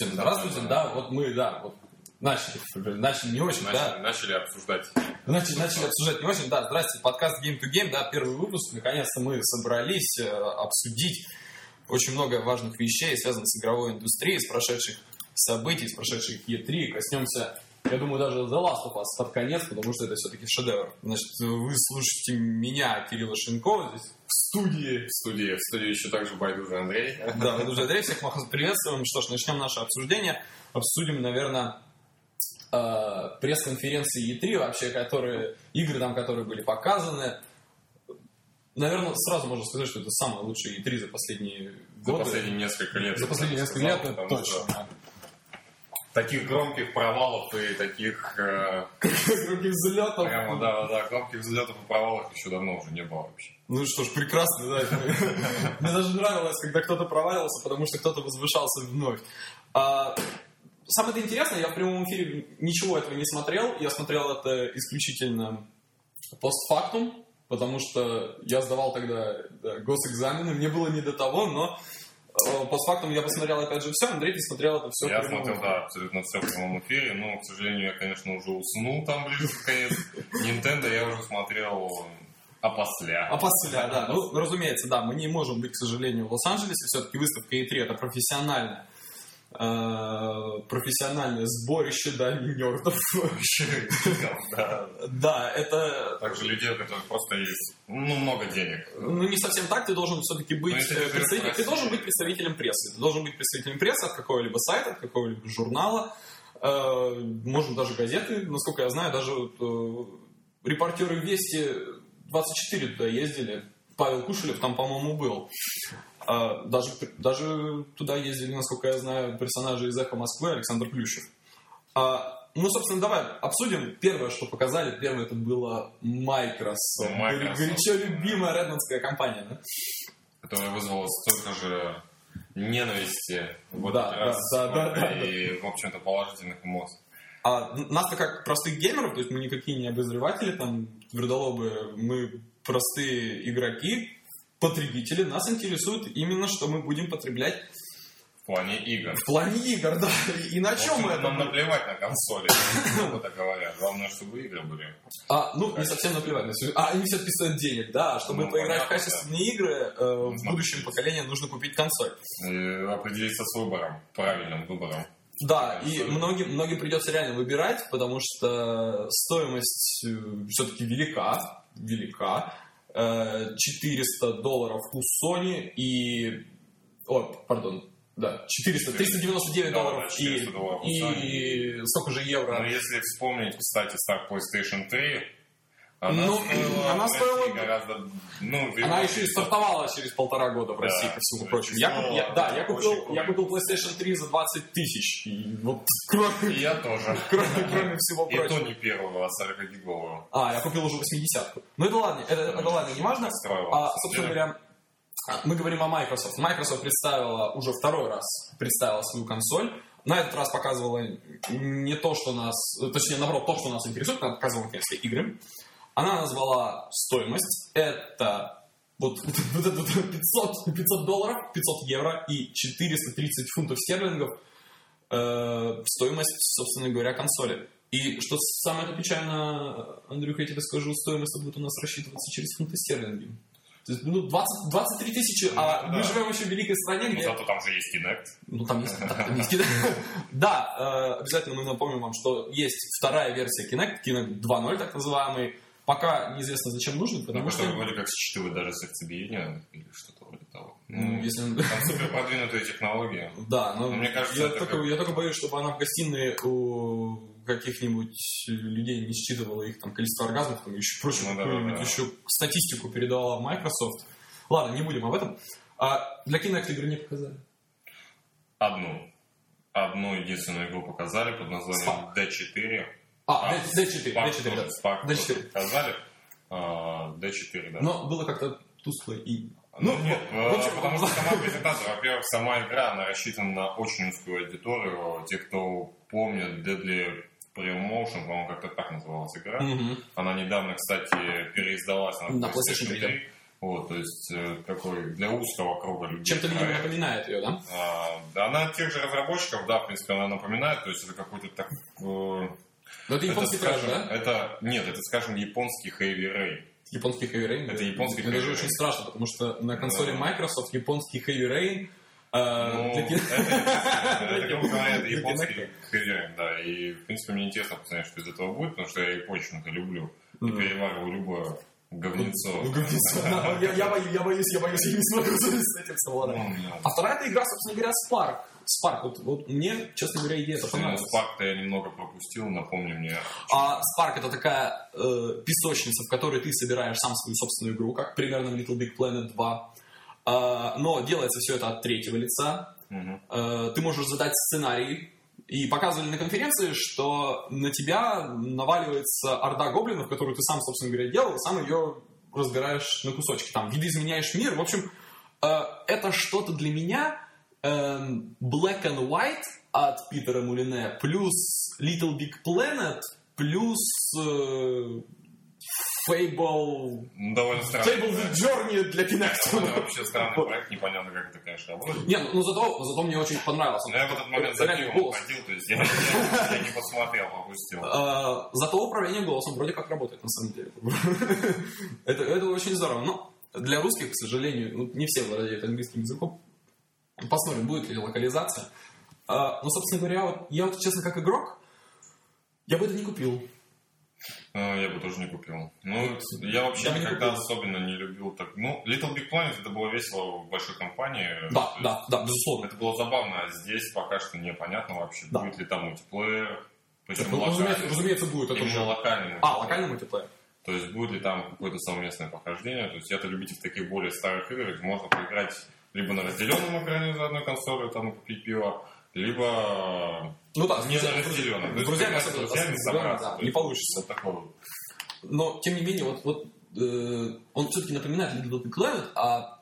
Всем здравствуйте, да, вот мы, да, вот начали, начали не очень, начали, да. Начали обсуждать. Начали, начали обсуждать не очень, да, здравствуйте, подкаст Game to Game, да, первый выпуск, наконец-то мы собрались э, обсудить очень много важных вещей, связанных с игровой индустрией, с прошедших событий, с прошедших E3, коснемся я думаю, даже The Last of Us под конец, потому что это все-таки шедевр. Значит, вы слушаете меня, Кирилла Шинкова, здесь студии. В студии, в студии еще также Байдуже Андрей. Да, Байдуже Андрей, всех вас приветствуем. Что ж, начнем наше обсуждение. Обсудим, наверное, э, пресс-конференции E3 вообще, которые, игры там, которые были показаны. Наверное, сразу можно сказать, что это самые лучшие E3 за последние годы. За последние несколько лет. За последние несколько лет, это точно. Что таких громких провалов и таких... Э, громких взлетов. Прямо, да, да, громких взлетов и провалов еще давно уже не было вообще. Ну что ж, прекрасно, да. Мне даже нравилось, когда кто-то проваливался, потому что кто-то возвышался вновь. А, самое интересное, я в прямом эфире ничего этого не смотрел. Я смотрел это исключительно постфактум, потому что я сдавал тогда да, госэкзамены, мне было не до того, но постфактум я посмотрел опять же все, Андрей, ты смотрел это все Я смотрел, да, абсолютно все в прямом эфире, но, к сожалению, я, конечно, уже уснул там ближе к конец. Nintendo я уже смотрел опосля. Опосля, да. Ну, разумеется, да, мы не можем быть, к сожалению, в Лос-Анджелесе. Все-таки выставка E3 это профессиональная Э, профессиональное сборище, да, нердов. Да. это... Также людей, у которых просто есть, ну, много денег. Ну, не совсем так, ты должен все-таки быть э, представителем, ты должен быть представителем прессы. Ты должен быть представителем прессы от какого-либо сайта, от какого-либо журнала, э, может, даже газеты, насколько я знаю, даже репортеры Вести 24 туда ездили, Павел Кушелев там, по-моему, был. А, даже, даже туда ездили, насколько я знаю, персонажи из «Эхо Москвы» Александр Плющев. А, ну, собственно, давай обсудим. Первое, что показали, первое это было Microsoft. Microsoft. Горячо любимая редмондская компания, да? Которая вызвала столько же ненависти в да, раз, да, да, да, и, да. в общем-то, положительных эмоций. А нас-то как простых геймеров, то есть мы никакие не обозреватели, там, твердолобы, мы простые игроки, потребители, нас интересует именно, что мы будем потреблять в плане игр. В плане игр, да. И на чем мы это... Нам наплевать на консоли, вот так говоря. Главное, чтобы игры были. А, ну, не совсем наплевать. А, они все писают денег, да. Чтобы ну, поиграть в качественные игры, э, в будущем поколении нужно купить консоль. И определиться с выбором, правильным выбором. Да, и многим, многим придется реально выбирать, потому что стоимость э, все-таки велика, велика. 400 долларов у Sony и... О, пардон, да, 400, 399 да, долларов, 400 и, долларов и столько же евро. Но если вспомнить, кстати, Star PlayStation 3, она ну, стоила, она стоила гораздо... Ну, она еще и стартовала через полтора года в России, да, ко всему прочему. Я, я, да, я купил, я купил PlayStation 3 за 20 тысяч. И вот, кроме, я тоже. Кроме, кроме всего и прочего. И то не первого, а 40 гигового. А, я купил уже 80-ку. Ну это ладно, это, это ладно, не важно. А, собственно говоря, мы говорим о Microsoft. Microsoft представила уже второй раз представила свою консоль. На этот раз показывала не то, что нас... Точнее, наоборот, то, что нас интересует. Она показывала, наконец-то, игры. Она назвала стоимость. Это вот, вот это 500, 500 долларов, 500 евро и 430 фунтов стерлингов э, стоимость, собственно говоря, консоли. И что самое печально, Андрюха, я тебе скажу, стоимость будет у нас рассчитываться через фунты стерлинги. То есть, ну, 20, 23 тысячи, ну, а да. мы живем еще в великой стране, где... Ну, зато там же есть Kinect. Ну, там есть, там есть Kinect. Да, э, обязательно мы напомним вам, что есть вторая версия Kinect, Kinect 2.0, так называемый, Пока неизвестно, зачем нужен, потому ну, что... вроде как считывает даже сердцебиение или что-то вроде того. Ну, ну если... Там супер продвинутая технология. Да, но, но мне кажется, я, только, как... я только боюсь, чтобы она в гостиной у каких-нибудь людей не считывала их там количество оргазмов, там еще прочее, ну, да, да, да. еще статистику передала Microsoft. Ладно, не будем об этом. А для Kinect игры не показали? Одну. Одну единственную игру показали под названием D4. А, D4, D4, да. Spark D4. Показали. D4, да. Но было как-то тускло и... Ну, ну нет, в общем, потому что сама презентация, во-первых, сама игра, она рассчитана на очень узкую аудиторию. Те, кто помнит Deadly Promotion, по-моему, как-то так называлась игра. Она недавно, кстати, переиздалась на, на PlayStation 3. Вот, то есть э, такой для узкого круга людей. Чем-то, видимо, напоминает ее, да? А, да, она тех же разработчиков, да, в принципе, она напоминает, то есть это какой-то так... Но это японский трэш, скажем, да? Это, нет, это, скажем, японский Heavy Rain. Японский Heavy Rain? Это японский Это даже Heavy очень Rain. страшно, потому что на консоли Да. Microsoft японский Heavy Rain э, Ну, для кино- это, это, это японский. Heavy Rain, да, и, в принципе, мне интересно посмотреть, что из этого будет, потому что я япончину-то люблю, и перевариваю любое говнецо. Ну, говнецо. Я боюсь, я боюсь, я не смогу с этим совладать. Ну. А вторая эта игра, собственно говоря, Spark. Spark, вот, вот мне, честно говоря, идея это понравилась. Спарк-то я немного пропустил, напомни мне. А Spark это такая э, песочница, в которой ты собираешь сам свою собственную игру, как примерно в Little Big Planet 2. А, но делается все это от третьего лица. Мгм. Э, ты можешь задать сценарий. И показывали на конференции, что на тебя наваливается орда гоблинов, которую ты сам, собственно говоря, делал, сам ее разбираешь на кусочки. Там, видоизменяешь мир. В общем, э, это что-то для меня эм, Black and White от Питера Мулине, плюс Little Big Planet, плюс э, Fable... Ну, довольно странно. Fable The Journey для Это Kinect. вообще странный проект, непонятно, как это, конечно, работает. Не, ну, ну зато, зато мне очень понравился. Но я в этот момент за голос. ходил, то есть я, я- не посмотрел, пропустил. А, Зато управление голосом вроде как работает, на самом деле. это, это очень здорово. Но для русских, к сожалению, ну, не все владеют английским языком. Посмотрим, будет ли локализация. А, ну, собственно говоря, вот, я вот, честно, как игрок, я бы это не купил. А, Я бы тоже не купил. Ну, я вообще Я никогда купил. особенно не любил так. Ну, Little Big Planet это было весело в большой компании. Да, То есть да, да, безусловно. Это было забавно, а здесь пока что непонятно вообще, Да. будет ли там мультиплеер. Причем Ну, разумеется, разумеется, будет это уже. локальный А, мультиплеер. локальный мультиплеер. То есть будет ли там какое-то совместное прохождение. То есть я-то любитель таких более старых игр, где можно поиграть либо на разделенном экране за одной консолью, там купить пиво, либо Ну да, не на разделенном. С друзьями, с друзьями, собраться. да, не получится. Вот. Но, тем не менее, вот, вот э, он все-таки напоминает Little Big Planet, а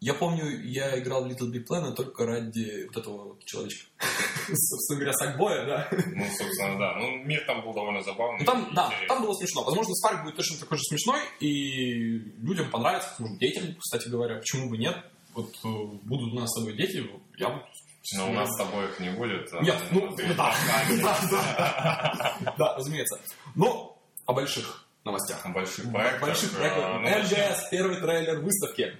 я помню, я играл в Little Big Planet только ради вот этого вот человечка. Собственно говоря, Сакбоя, да. Ну, собственно, да. Ну, мир там был довольно забавный. Ну, там, да, интересный. там было смешно. Возможно, Спарк будет точно такой же смешной, и людям понравится, может, детям, кстати говоря, почему бы нет. Вот э, будут у нас с тобой дети, я буду... Но у нас с тобой их не будет. а Нет, ну, ты- да, да, да, разумеется. Но о больших новостях. О больших проектах. Больших э, проектах. ну. МГС, первый трейлер выставки.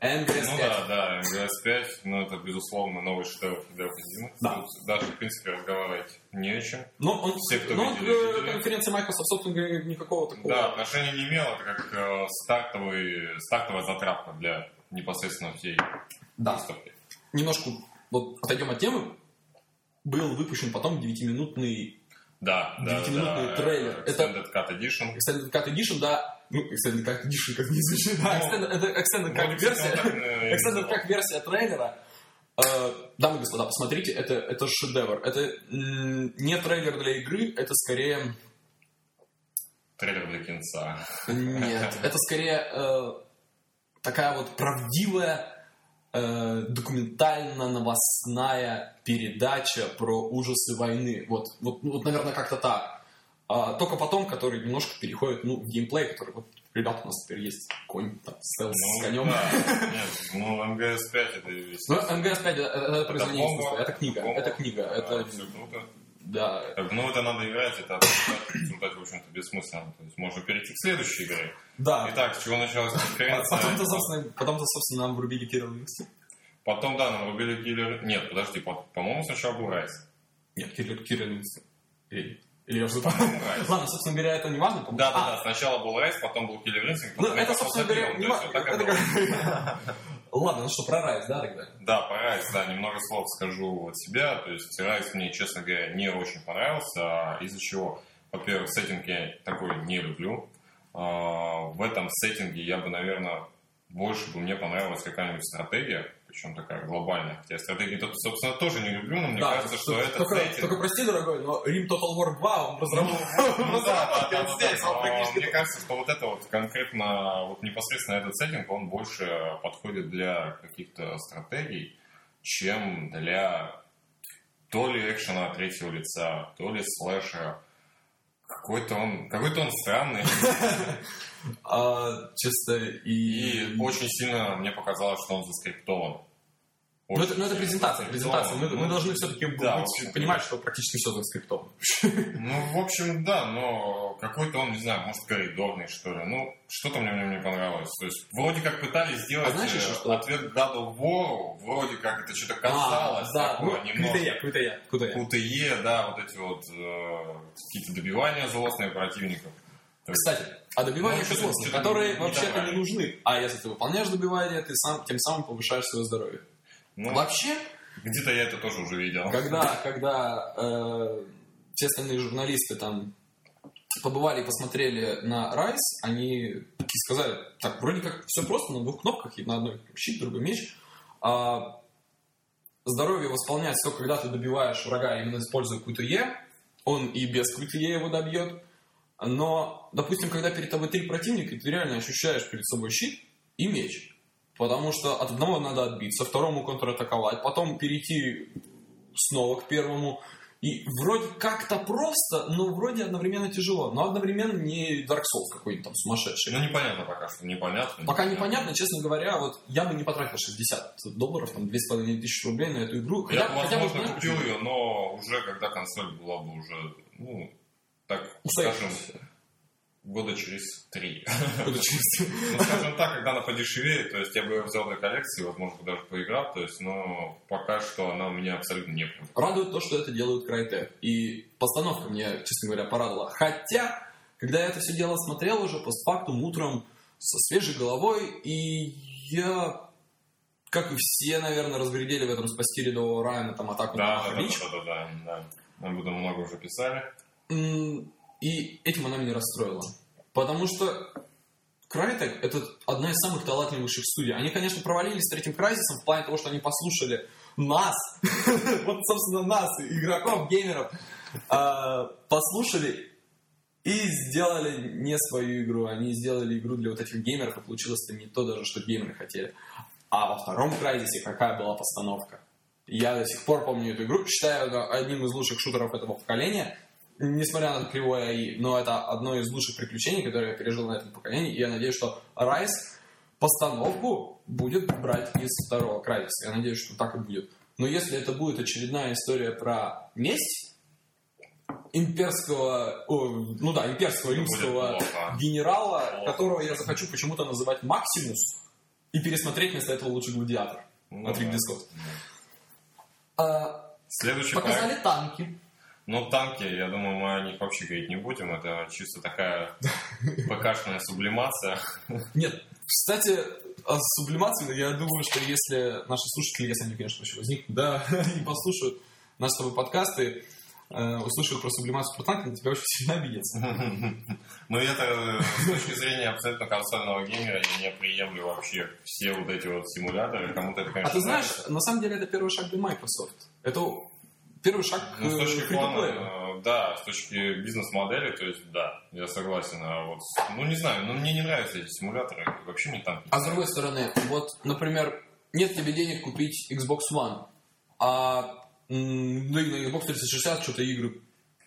МГС Ну 5. да, да, МГС-5, ну это, безусловно, новый шедевр Хидео Кодзимы. Да. Тут Даже, в принципе, разговаривать не о чем. Но он, Все, кто но видели, э, видели. конференция Microsoft, собственно никакого такого... Да, отношения не имело, это как э, стартовый, стартовая затравка для непосредственно всей Да. выставки. Немножко вот отойдем от темы. Был выпущен потом 9-минутный Да, да, Девятиминутный да. трейлер. Это- Extended Cut Edition. Extended Cut Edition, да. Ну, Extended Cut Edition как не звучит. Да, Ну, Extended, это Extended Cut версия. э, Extended как версия трейлера. Э, Дамы и господа, посмотрите, это, это шедевр. Это не трейлер для игры, это скорее... Трейлер для кинца. Нет, это скорее э, такая вот правдивая э, документально-новостная передача про ужасы войны. Вот, вот, ну, вот наверное, как-то так. А, только потом, который немножко переходит ну, в геймплей, который вот, ребята, у нас теперь есть конь, там, стелс с Ну, конем. да. Нет, ну, МГС-5 это... Ну, естественно, МГС-5 это, это произведение искусства, это книга, это книга, Да, это, круто. Да, ну, это надо играть, это обсуждать, в общем-то, бессмысленно. То есть можно перейти к следующей игре. да. Итак, с чего началась конференция? Потом-то, собственно, потом-то, собственно, нам врубили Killer Instinct. Потом, да, нам рубили киллер... Нет, подожди, по- по-моему, сначала был Ryse. Нет, Killer Instinct. Или, или я что-то... Ryse. Ладно, собственно говоря, это не важно. потому Да, что- да, да, сначала был Ryse, потом был Killer Instinct, Ну, это, собственно говоря, не то Ладно, ну что, про Ryse, да, тогда? Да, по Ryse, да, немного слов скажу от себя. То есть Ryse мне, честно говоря, не очень понравился. а Из-за чего, во-первых, сеттинг я такой не люблю. А, В этом сеттинге я бы, наверное, больше бы мне понравилась какая-нибудь стратегия, причем такая глобальная. Хотя стратегии тут, собственно, тоже не люблю, но мне Да, кажется, что это только, сеттинг... только прости, дорогой, но Рим Total War 2 он да, здесь, Мне кажется, что вот это вот конкретно, вот непосредственно этот сеттинг, он больше подходит для каких-то стратегий, чем для то ли экшена третьего лица, то ли слэша. Какой-то он, какой-то он странный. А, чисто и... И очень сильно мне показалось, что он заскриптован. Ну это, ну, это презентация, презентация. Мы, мы должны все-таки Да, быть- понимать, что практически все заскриптовано. Ну, в общем, да, но какой-то он, не знаю, может, коридорный, что ли. Ну, что-то мне в нем не понравилось. То есть, вроде как пытались сделать А знаешь э, что? ответ God of War, вроде как это что-то касалось, А, да, такое ну, немного. QTE, QTE, QTE. QTE, да, вот эти вот э, какие-то добивания злостные противников. Кстати, а добивания Ну, злостных, которые вообще-то не нужны. А если ты выполняешь добивания, ты сам, тем самым повышаешь свое здоровье. Ну, Вообще, где-то я это тоже уже видел. когда, когда э, те остальные журналисты там побывали и посмотрели на Райс, они такие сказали, так, вроде как все просто, на двух кнопках, и на одной щит, другой меч. А здоровье восполняется только когда ты добиваешь врага, именно используя какую-то Е. Он и без какой-то Е его добьет. Но, допустим, когда перед тобой три противника, ты реально ощущаешь перед собой щит и меч. Потому что от одного надо отбиться, второму контратаковать, потом перейти снова к первому. И вроде как-то просто, но вроде одновременно тяжело. Но одновременно не Dark Souls какой-нибудь там сумасшедший. Ну, непонятно пока что, непонятно. Пока непонятно, честно говоря, вот я бы не потратил 60 долларов, там, 2500 рублей на эту игру. Я Хотя, бы, хотя бы, возможно, купил ее, но уже когда консоль была бы уже, ну, так, Устоявшаяся. скажем, года через три. Какое-то чувство. Ну, скажем так, когда она подешевеет, то есть я бы ее взял для коллекции, возможно, даже поиграл, то есть, но пока что она у меня абсолютно не. Радует то, что это делают Crytek. И постановка мне, честно говоря, порадовала. Хотя, когда я это все дело смотрел уже постфактум утром со свежей головой, и я, как и все, наверное, разглядели в этом спасти рядового Райана, там, атаку Да, на да, да, да, да, да, да. Об этом много уже писали. М, И этим она меня расстроила. Потому что Crytek — это одна из самых талантливейших студий. Они, конечно, провалились с третьим Крайзисом в плане того, что они послушали нас, вот, собственно, нас, игроков, геймеров, а, послушали и сделали не свою игру. Они сделали игру для вот этих геймеров, и получилось это не то даже, что геймеры хотели. А во втором Крайзисе какая была постановка? Я до сих пор помню эту игру, считаю одним из лучших шутеров этого поколения, несмотря на кривое АИ, но это одно из лучших приключений, которые я пережил на этом поколении, и я надеюсь, что Райс постановку будет брать из второго Крайзиса. Я надеюсь, что так и будет. Но если это будет очередная история про месть имперского, о, ну да, имперского римского генерала, Плохо. которого я захочу почему-то называть Максимус, и пересмотреть вместо этого лучше Гладиатор Ну, от да. Ридли Скотт. А, Следующий Показали проект. танки. Ну, танки, я думаю, мы о них вообще говорить не будем. Это чисто такая ПКшная сублимация. Нет, кстати, о сублимации, я думаю, что если наши слушатели, если они, конечно, еще возникнут, да, и послушают наши с тобой подкасты, э, услышат про сублимацию про танки, на тебя очень сильно обидятся. Но это э, с точки зрения абсолютно консольного геймера я не приемлю вообще все вот эти вот симуляторы. Кому-то это, А конечно, ты знаешь, на самом деле это первый шаг для Microsoft. Это первый шаг Ну, с точки плана, э, да, с точки бизнес-модели, то есть, да, я согласен. А вот, ну, не знаю, но мне не нравятся эти симуляторы, вообще мне танки. А с другой стороны, вот, например, нет тебе денег купить Xbox One, а ну, и на Xbox 360 что-то игры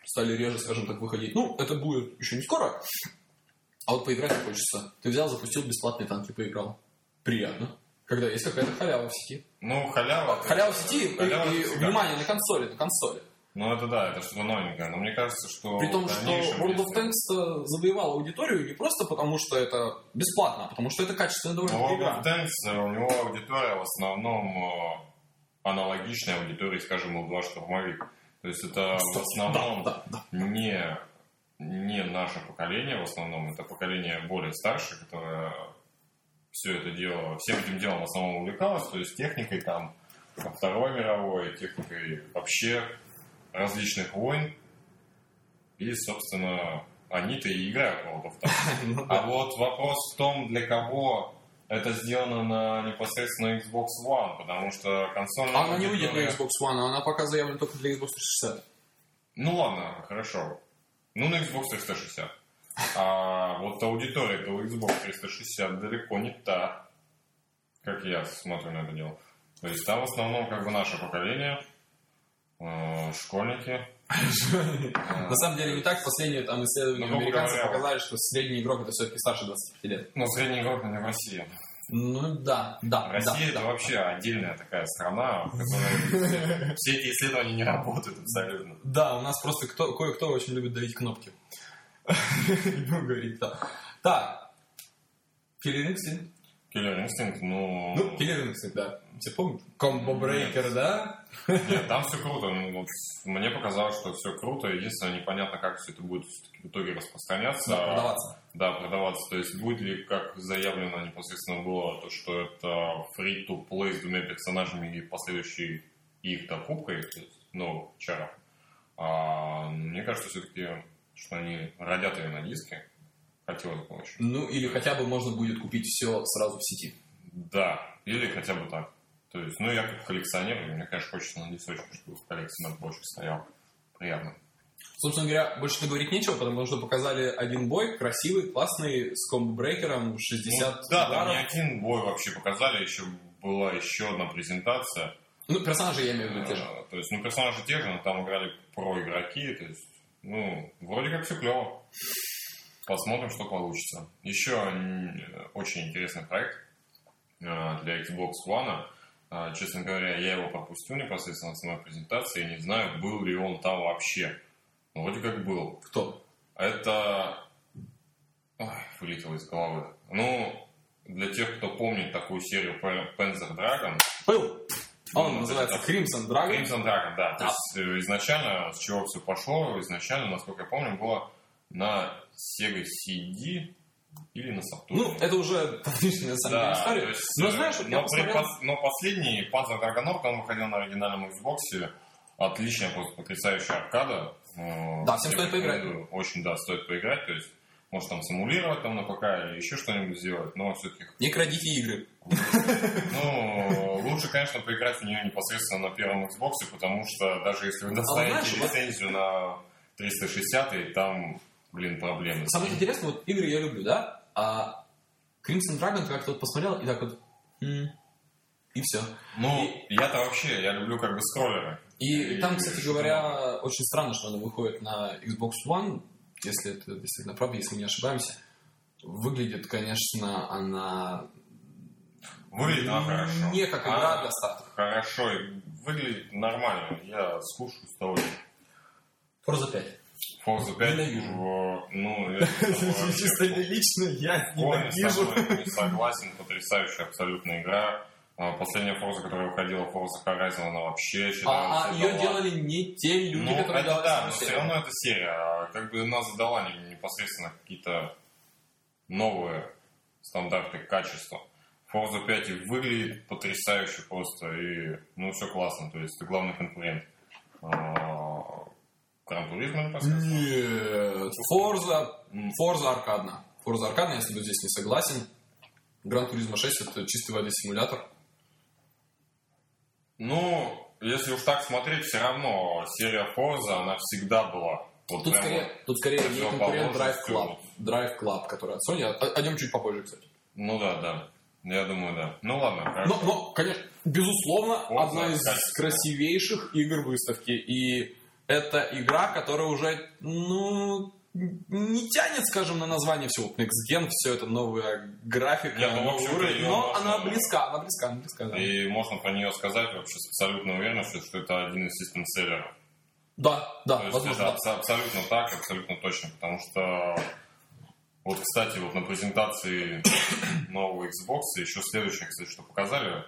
стали реже, скажем так, выходить. Ну, это будет еще не скоро, а вот поиграть хочется. Ты взял, запустил бесплатные танки, поиграл. Приятно. Когда есть какая-то халява в сети. Ну, халява... Халява в сети и, халява и, всегда. внимание, на консоли, на консоли. Ну, это да, это что-то новенькое. Но мне кажется, что... При том, что World of Tanks завоевал аудиторию не просто потому, что это бесплатно, а потому что это качественная довольно Но World игра. of Tanks, э, у него аудитория в основном э, аналогичная аудитории, скажем, у 2 штурмовик. То есть это в основном Да, да, да. не, не наше поколение, в основном это поколение более старшее, которое все это дело, всем этим делом в основном увлекалось, то есть техникой там Второй мировой, техникой вообще различных войн. И, собственно, они-то и играют в World of Tanks. Ну. А вот вопрос в том, для кого это сделано на непосредственно Xbox One, потому что консольная А она не выйдет на Xbox One, она пока заявлена только для Xbox 360. Ну ладно, хорошо. Ну на Xbox 360. А вот аудитория этого Xbox 360 далеко не та, как я смотрю на это дело. То есть там в основном как бы наше поколение, Э, школьники. На самом деле не так. Последние там исследования Ну, американцев показали, что средний игрок это все-таки старше 25 лет. Ну, средний игрок, не в России. Ну да, да. Россия да, это да. вообще отдельная такая страна, в которой все эти исследования не работают абсолютно. Да, у нас просто кто, кое-кто очень любит давить кнопки. Не будем говорить, да. Так. Killer Instinct. Killer Instinct, ну... Ну, Killer Instinct, да. Все помните? Комбо Брейкер, да? Нет, там все круто. Ну, вот мне показалось, что все круто. Единственное, непонятно, как все это будет в итоге распространяться. Да, продаваться. Да, продаваться. То есть будет ли, как заявлено непосредственно было, то, что это free-to-play с двумя персонажами и последующей их докупкой, ну, чаров. А, мне кажется, все-таки, что они родят ее на диске. Хотелось бы очень. Ну, или хотя бы можно будет купить все сразу в сети. Да, или хотя бы так. То есть, ну, я как коллекционер, мне, конечно, хочется на дисочке, чтобы в коллекции на полочке стоял. Приятно. Собственно говоря, больше говорить нечего, потому что показали один бой, красивый, классный, с комбо-брейкером, 60 Ну, да, там ударов. не один бой вообще показали, еще была еще одна презентация. Ну, персонажи я имею в виду те же. А, То есть, ну, персонажи те же, но там играли про игроки, то есть, ну, вроде как все клево. Посмотрим, что получится. Еще очень интересный проект э, для Xbox One. Э, Честно говоря, я его пропустил непосредственно на самой презентации, не знаю, был ли он там вообще. Вроде как был. Кто? Это... Ой, вылетело из головы. Ну, для тех, кто помнит такую серию Pan- Panzer Dragon, Был. Он Ну, называется это- Crimson Dragon. Crimson Dragon, да. То Да. есть э, изначально, с чего все пошло, изначально, насколько я помню, было на Sega CD или на Saturn. Ну, это уже самом деле да, история. то есть, Но э, знаешь, я но, при посмотрел... пос- но последний Panzer Dragonaut, он выходил на оригинальном Xbox, отличная, просто потрясающая аркада. Э, Да, всем я стоит поиграть. Очень, да, стоит поиграть, то есть может там симулировать там на ПК или еще что-нибудь сделать, но все-таки Не крадите игры. ну, лучше, конечно, поиграть в нее непосредственно на первом Xbox, потому что даже если вы достанете знаешь, вот- лицензию на 360, и там, блин, проблемы. Самое интересное, вот игры я люблю, да? А Crimson Dragon как-то вот посмотрел и так вот... И все. Ну, я-то вообще, я люблю как бы скроллеры. И, И там, кстати говоря, очень странно, что она выходит на Xbox One, если это действительно правда, если не ошибаемся. Выглядит, конечно, она Выглядит она хорошо. не как игра Она для старта. Хорошо, выглядит нормально. Я слушаю с того. Forza 5. Forza 5, Ненавижу. в- ну, Чисто лично я ненавижу. с тобой не согласен, потрясающая абсолютно игра. А, Последняя Forza, которая выходила, Forza Horizon, она вообще считается... А, а ее делали не те люди, Ну, которые это делали да, но все равно это серия. А Как бы она задала не- непосредственно какие-то новые стандарты качества. Forza 5 и выглядит потрясающе просто, и ну все классно, то есть это главный конкурент. Гран Туризма непосредственно. Нет. Forza, Forza аркадно. Forza аркадно, я с тобой здесь не согласен. Turismo 6 это чистой воды симулятор. Ну, если уж так смотреть, все равно серия Forza, она всегда была. Вот Тут скорее, вот- тут скорее ей конкурент Drive. Club. Drive Club, который от Sony. О, о нем чуть попозже, кстати. Ну да, да. Я думаю, да. Ну ладно, Но, хорошо. но, конечно, безусловно, Forza одна из качественная. красивейших игр выставки. И это игра, которая уже, ну, не тянет, скажем, на название всего. Next Gen, все это новая графика, Не, ну, новый уровень, но можно- она близка, она близка, она близка, да. И можно про нее сказать вообще с абсолютной уверенностью, что это один из систем-селлеров. Да, да, То есть возможно, это да. абс- абсолютно так, абсолютно точно, потому что вот, кстати, вот на презентации нового Xbox еще следующее, кстати, что показали,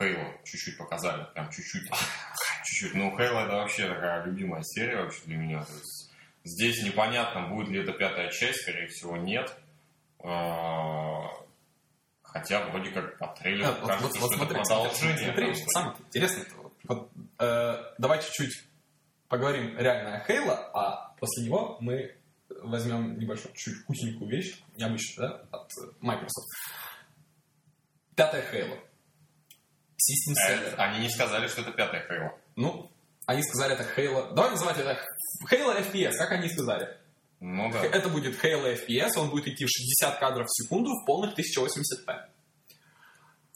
Halo, чуть-чуть показали, прям чуть-чуть, чуть-чуть. Ну, Halo это вообще такая любимая серия вообще для меня, то есть здесь непонятно, будет ли это пятая часть, скорее всего, нет. А, Хотя вроде как по трейлеру Да, вот- кажется, вот- вот что смотри, это смотри, продолжение. смотри, что самое интересное. Вот, э, давай чуть-чуть поговорим реально о Halo, а после него мы возьмем небольшую, чуть вкусненькую вещь, необычную, да, от э, Microsoft. Пятая Halo. System Э, Seller. Они не сказали, что это пятая Halo. Ну, они сказали это Halo... Давай называть это Halo FPS, как они сказали. Ну да. Это будет Halo FPS, он будет идти в 60 кадров в секунду в полных 1080p.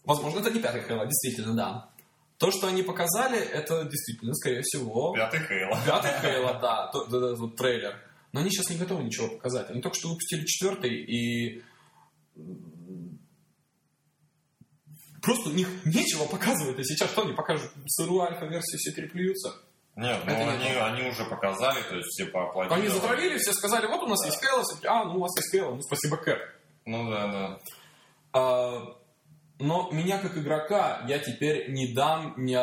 Возможно, это не пятый Halo, действительно, да. То, что они показали, это действительно, скорее всего... Пятый Хейла. Пятый Хейла, да, то, да, да, вот трейлер. Но они сейчас не готовы ничего показать. Они только что выпустили четвертый, и... Просто у них нечего показывать. А сейчас что они покажут? Сырую альфа-версию все переплюются. Нет, ну они, они уже показали, то есть все поаплодировали. Они затравили, все сказали, вот у нас да. есть Хейла. А, ну у вас есть Хейла, ну спасибо, Кэп. Ну да, да. А, но меня как игрока я теперь не дам ни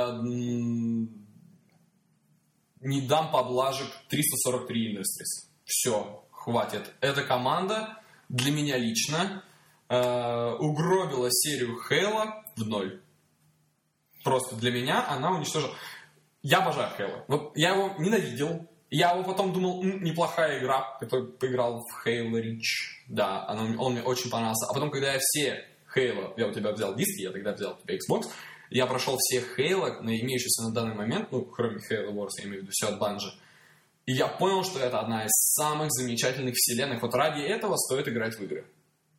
не дам поблажек 343 Industries. Все, хватит. Эта команда для меня лично э, угробила серию Хейла в ноль. Просто для меня она уничтожила. Я обожаю Хейла. Вот я его ненавидел. Я его потом думал, М, неплохая игра, который поиграл в Halo Reach. Да, он, он мне очень понравился. А потом, когда я все Halo, я у тебя взял диски, я тогда взял у тебя Xbox, я прошел все Halo, имеющиеся на данный момент, ну, кроме Halo Wars, я имею в виду все от Bungie, и я понял, что это одна из самых замечательных вселенных. Вот ради этого стоит играть в игры.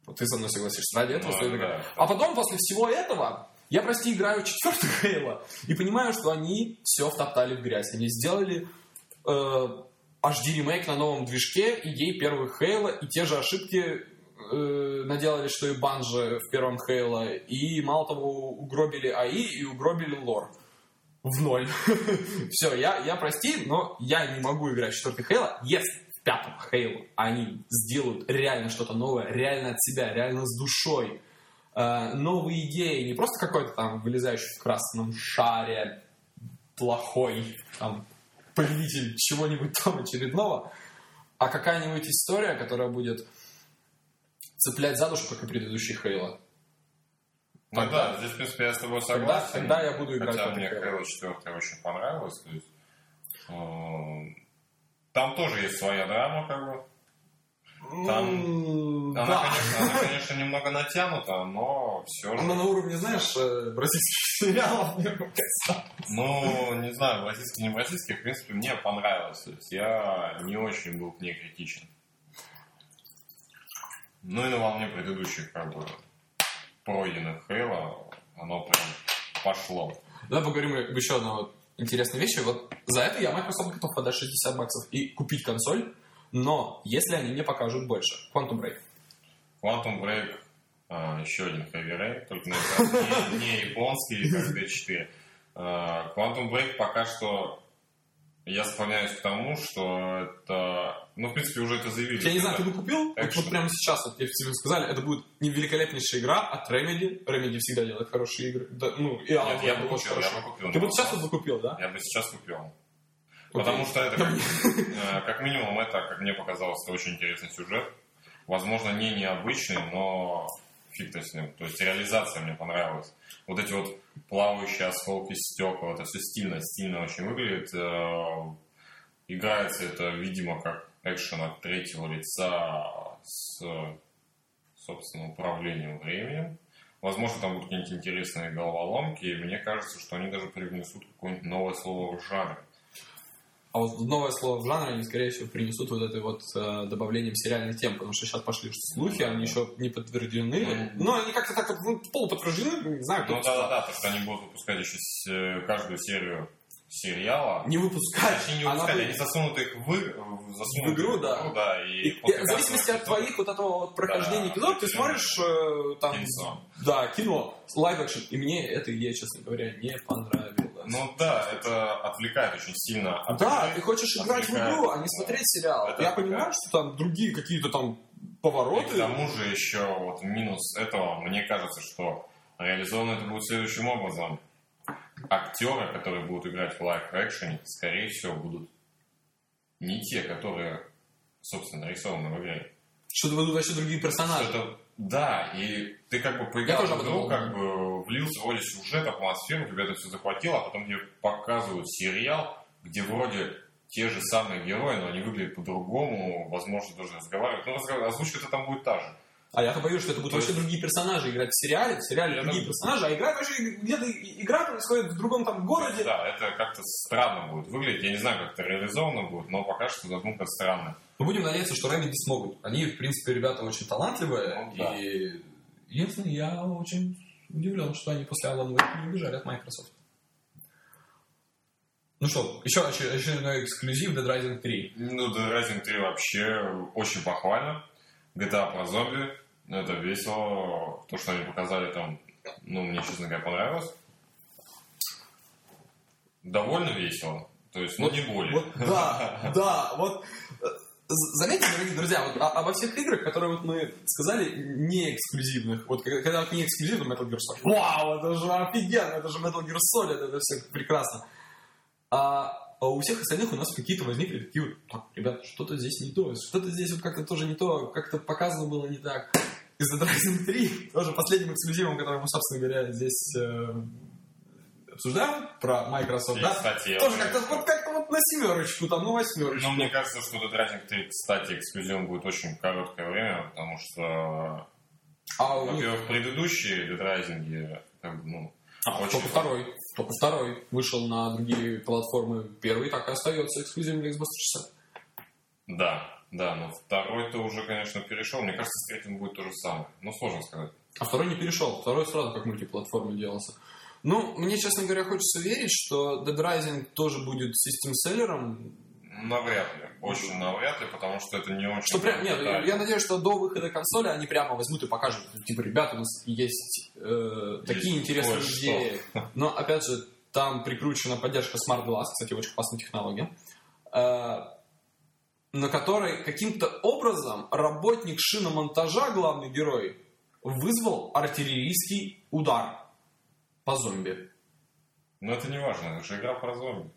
Вот ты со мной согласишься, ради этого ну, стоит играть. Да. А потом, после всего этого, я, прости, играю четвертый Хейла и понимаю, что они все втоптали в грязь. Они сделали э, HD ремейк на новом движке, и ей первый Хейла, и те же ошибки э, наделали, что и Банжи в первом Хейла, и мало того угробили АИ и угробили лор в ноль. Все, я, я прости, но я не могу играть в четвертый Хейла, если пятом Хейлу они сделают реально что-то новое, реально от себя, реально с душой, э, новые идеи, не просто какой-то там вылезающий в красном шаре плохой там повелитель чего-нибудь там очередного, а какая-нибудь история, которая будет цеплять за душу, как и предыдущий Хейла. Ну тогда, да, здесь, в принципе, я с тобой согласен. Тогда, тогда я буду играть Хотя мне Halo 4 очень понравилось. То есть, э, там тоже есть своя драма, как бы. Там, mm, она, да. конечно, она, конечно, немного натянута, но все же... Она на уровне, знаешь, э, российских сериалов, мне. Ну, не знаю, российских, не российских, в принципе, мне понравилось. То есть я не очень был к ней критичен. Ну и на волне предыдущих, как бы, пройденных Хейла, оно прям пошло. Давай поговорим еще одна вот интересной вещи. Вот за это я Microsoft готов подать 60 баксов и купить консоль, но если они мне покажут больше. Quantum Break. Quantum Break а, еще один Rain, только на не, не японский, как D4. А, Quantum Break пока что я склоняюсь к тому, что это... Ну, в принципе, уже это заявили. Я не знаю, ты бы купил? Вот, вот прямо сейчас, вот тебе сказали, это будет не великолепнейшая игра от Remedy. Remedy всегда делает хорошие игры. Да, ну, и Нет, я бы купил, я бы купил. Ты бы сейчас бы купил, да? Я бы сейчас купил. Потому что это, как, э, как минимум, это, как мне показалось, очень интересный сюжет. Возможно, не необычный, но фиг с ним. То есть реализация мне понравилась. Вот эти вот плавающие осколки стекла, это все стильно, стильно очень выглядит. Э, играется это, видимо, как экшен от третьего лица с, собственно, управлением временем. Возможно, там будут какие-нибудь интересные головоломки, и мне кажется, что они даже привнесут какое-нибудь новое слово в жанре. А вот новое слово в жанре они, скорее всего, принесут вот это вот э, добавлением сериальных тем, потому что сейчас пошли слухи, они еще не подтверждены. Mm-hmm. Но они как-то так вот ну, полуподтверждены, не знаю, Ну да-да-да, потому что они будут выпускать еще э, каждую серию сериала. Не выпускать. Точнее, не выпускать, она... они засунут их в, засунут в игру, да. В игру, да и, и, в зависимости от твоих вот этого вот прохождения да, эпизодов, ты смотришь э, там... Кино. Да, кино, live action. И мне эта идея, честно говоря, не понравилась. Ну да, это отвлекает очень сильно. От да, игры, ты хочешь играть в игру, а не смотреть сериал. Это Я отвлекает. понимаю, что там другие какие-то там повороты. И к тому же еще вот минус этого, мне кажется, что реализовано это будет следующим образом. Актеры, которые будут играть в лайв-экшене, скорее всего, будут не те, которые, собственно, нарисованы в игре. Что-то будут вообще другие персонажи. Что-то да, и ты как бы поиграл в игру, как бы влился вроде сюжет, атмосферу, тебя это все захватило, а потом тебе показывают сериал, где вроде те же самые герои, но они выглядят по-другому, возможно, даже разговаривают. Ну, озвучка-то там будет та же. А я-то боюсь, что это будут вообще другие персонажи играть в сериале, в сериале другие персонажи, а игра вообще где-то игра происходит в другом там городе. Да, это как-то странно будет выглядеть. Я не знаю, как это реализовано будет, но пока что задумка странная. Мы будем надеяться, что Remedy смогут. Они, в принципе, ребята очень талантливые. Ну, да. И единственное, я очень удивлен, что они после Alan Wake не убежали от Microsoft. Ну что, еще очередной эксклюзив Dead Rising 3. Ну, Dead Rising 3 вообще очень похвально. GTA про зомби, это весело. То, что они показали там, ну, мне, честно говоря, понравилось. Довольно весело. То есть, ну, Вот- не более. Вот, да, да, вот э, заметьте, дорогие друзья, вот, а- обо всех играх, которые вот мы сказали, не эксклюзивных, вот когда, вот не эксклюзивный Metal Gear Solid, вау, это же офигенно, это же Metal Gear Solid, это все прекрасно. А, а у всех остальных у нас какие-то возникли такие вот, так, ребят, что-то здесь не то, что-то здесь вот как-то тоже не то, как-то показано было не так. Из Dead Rising 3, тоже последним эксклюзивом, который мы, собственно говоря, здесь э, обсуждаем, про Microsoft, И, да? кстати, Тоже как-то вот, как вот на семерочку, там, ну, восьмерочку. Ну, мне кажется, что Dead Rising 3, кстати, эксклюзивом будет очень короткое время, потому что, А у них... во-первых, предыдущие Dead Rising, как бы, ну, А, очень- только второй. Только второй вышел на другие платформы. Первый так и остается эксклюзивом для Xbox 360. Да, да, но второй-то уже, конечно, перешел. Мне кажется, с третьим будет то же самое. Ну, сложно сказать. А второй не перешел. Второй сразу как мультиплатформа делался. Ну, мне, честно говоря, хочется верить, что Dead Rising тоже будет систем-селлером. Навряд ли. Очень навряд ли, потому что это не очень... Что прям, нет, Да. я надеюсь, что до выхода консоли они прямо возьмут и покажут, типа, ребята, у нас есть э, такие Есть интересные идеи. Но, опять же, там прикручена поддержка Smart Glass, кстати, очень классная технология, э, на которой каким-то образом работник шиномонтажа, главный герой, вызвал артиллерийский удар по зомби. Но это не важно, это же игра про зомби.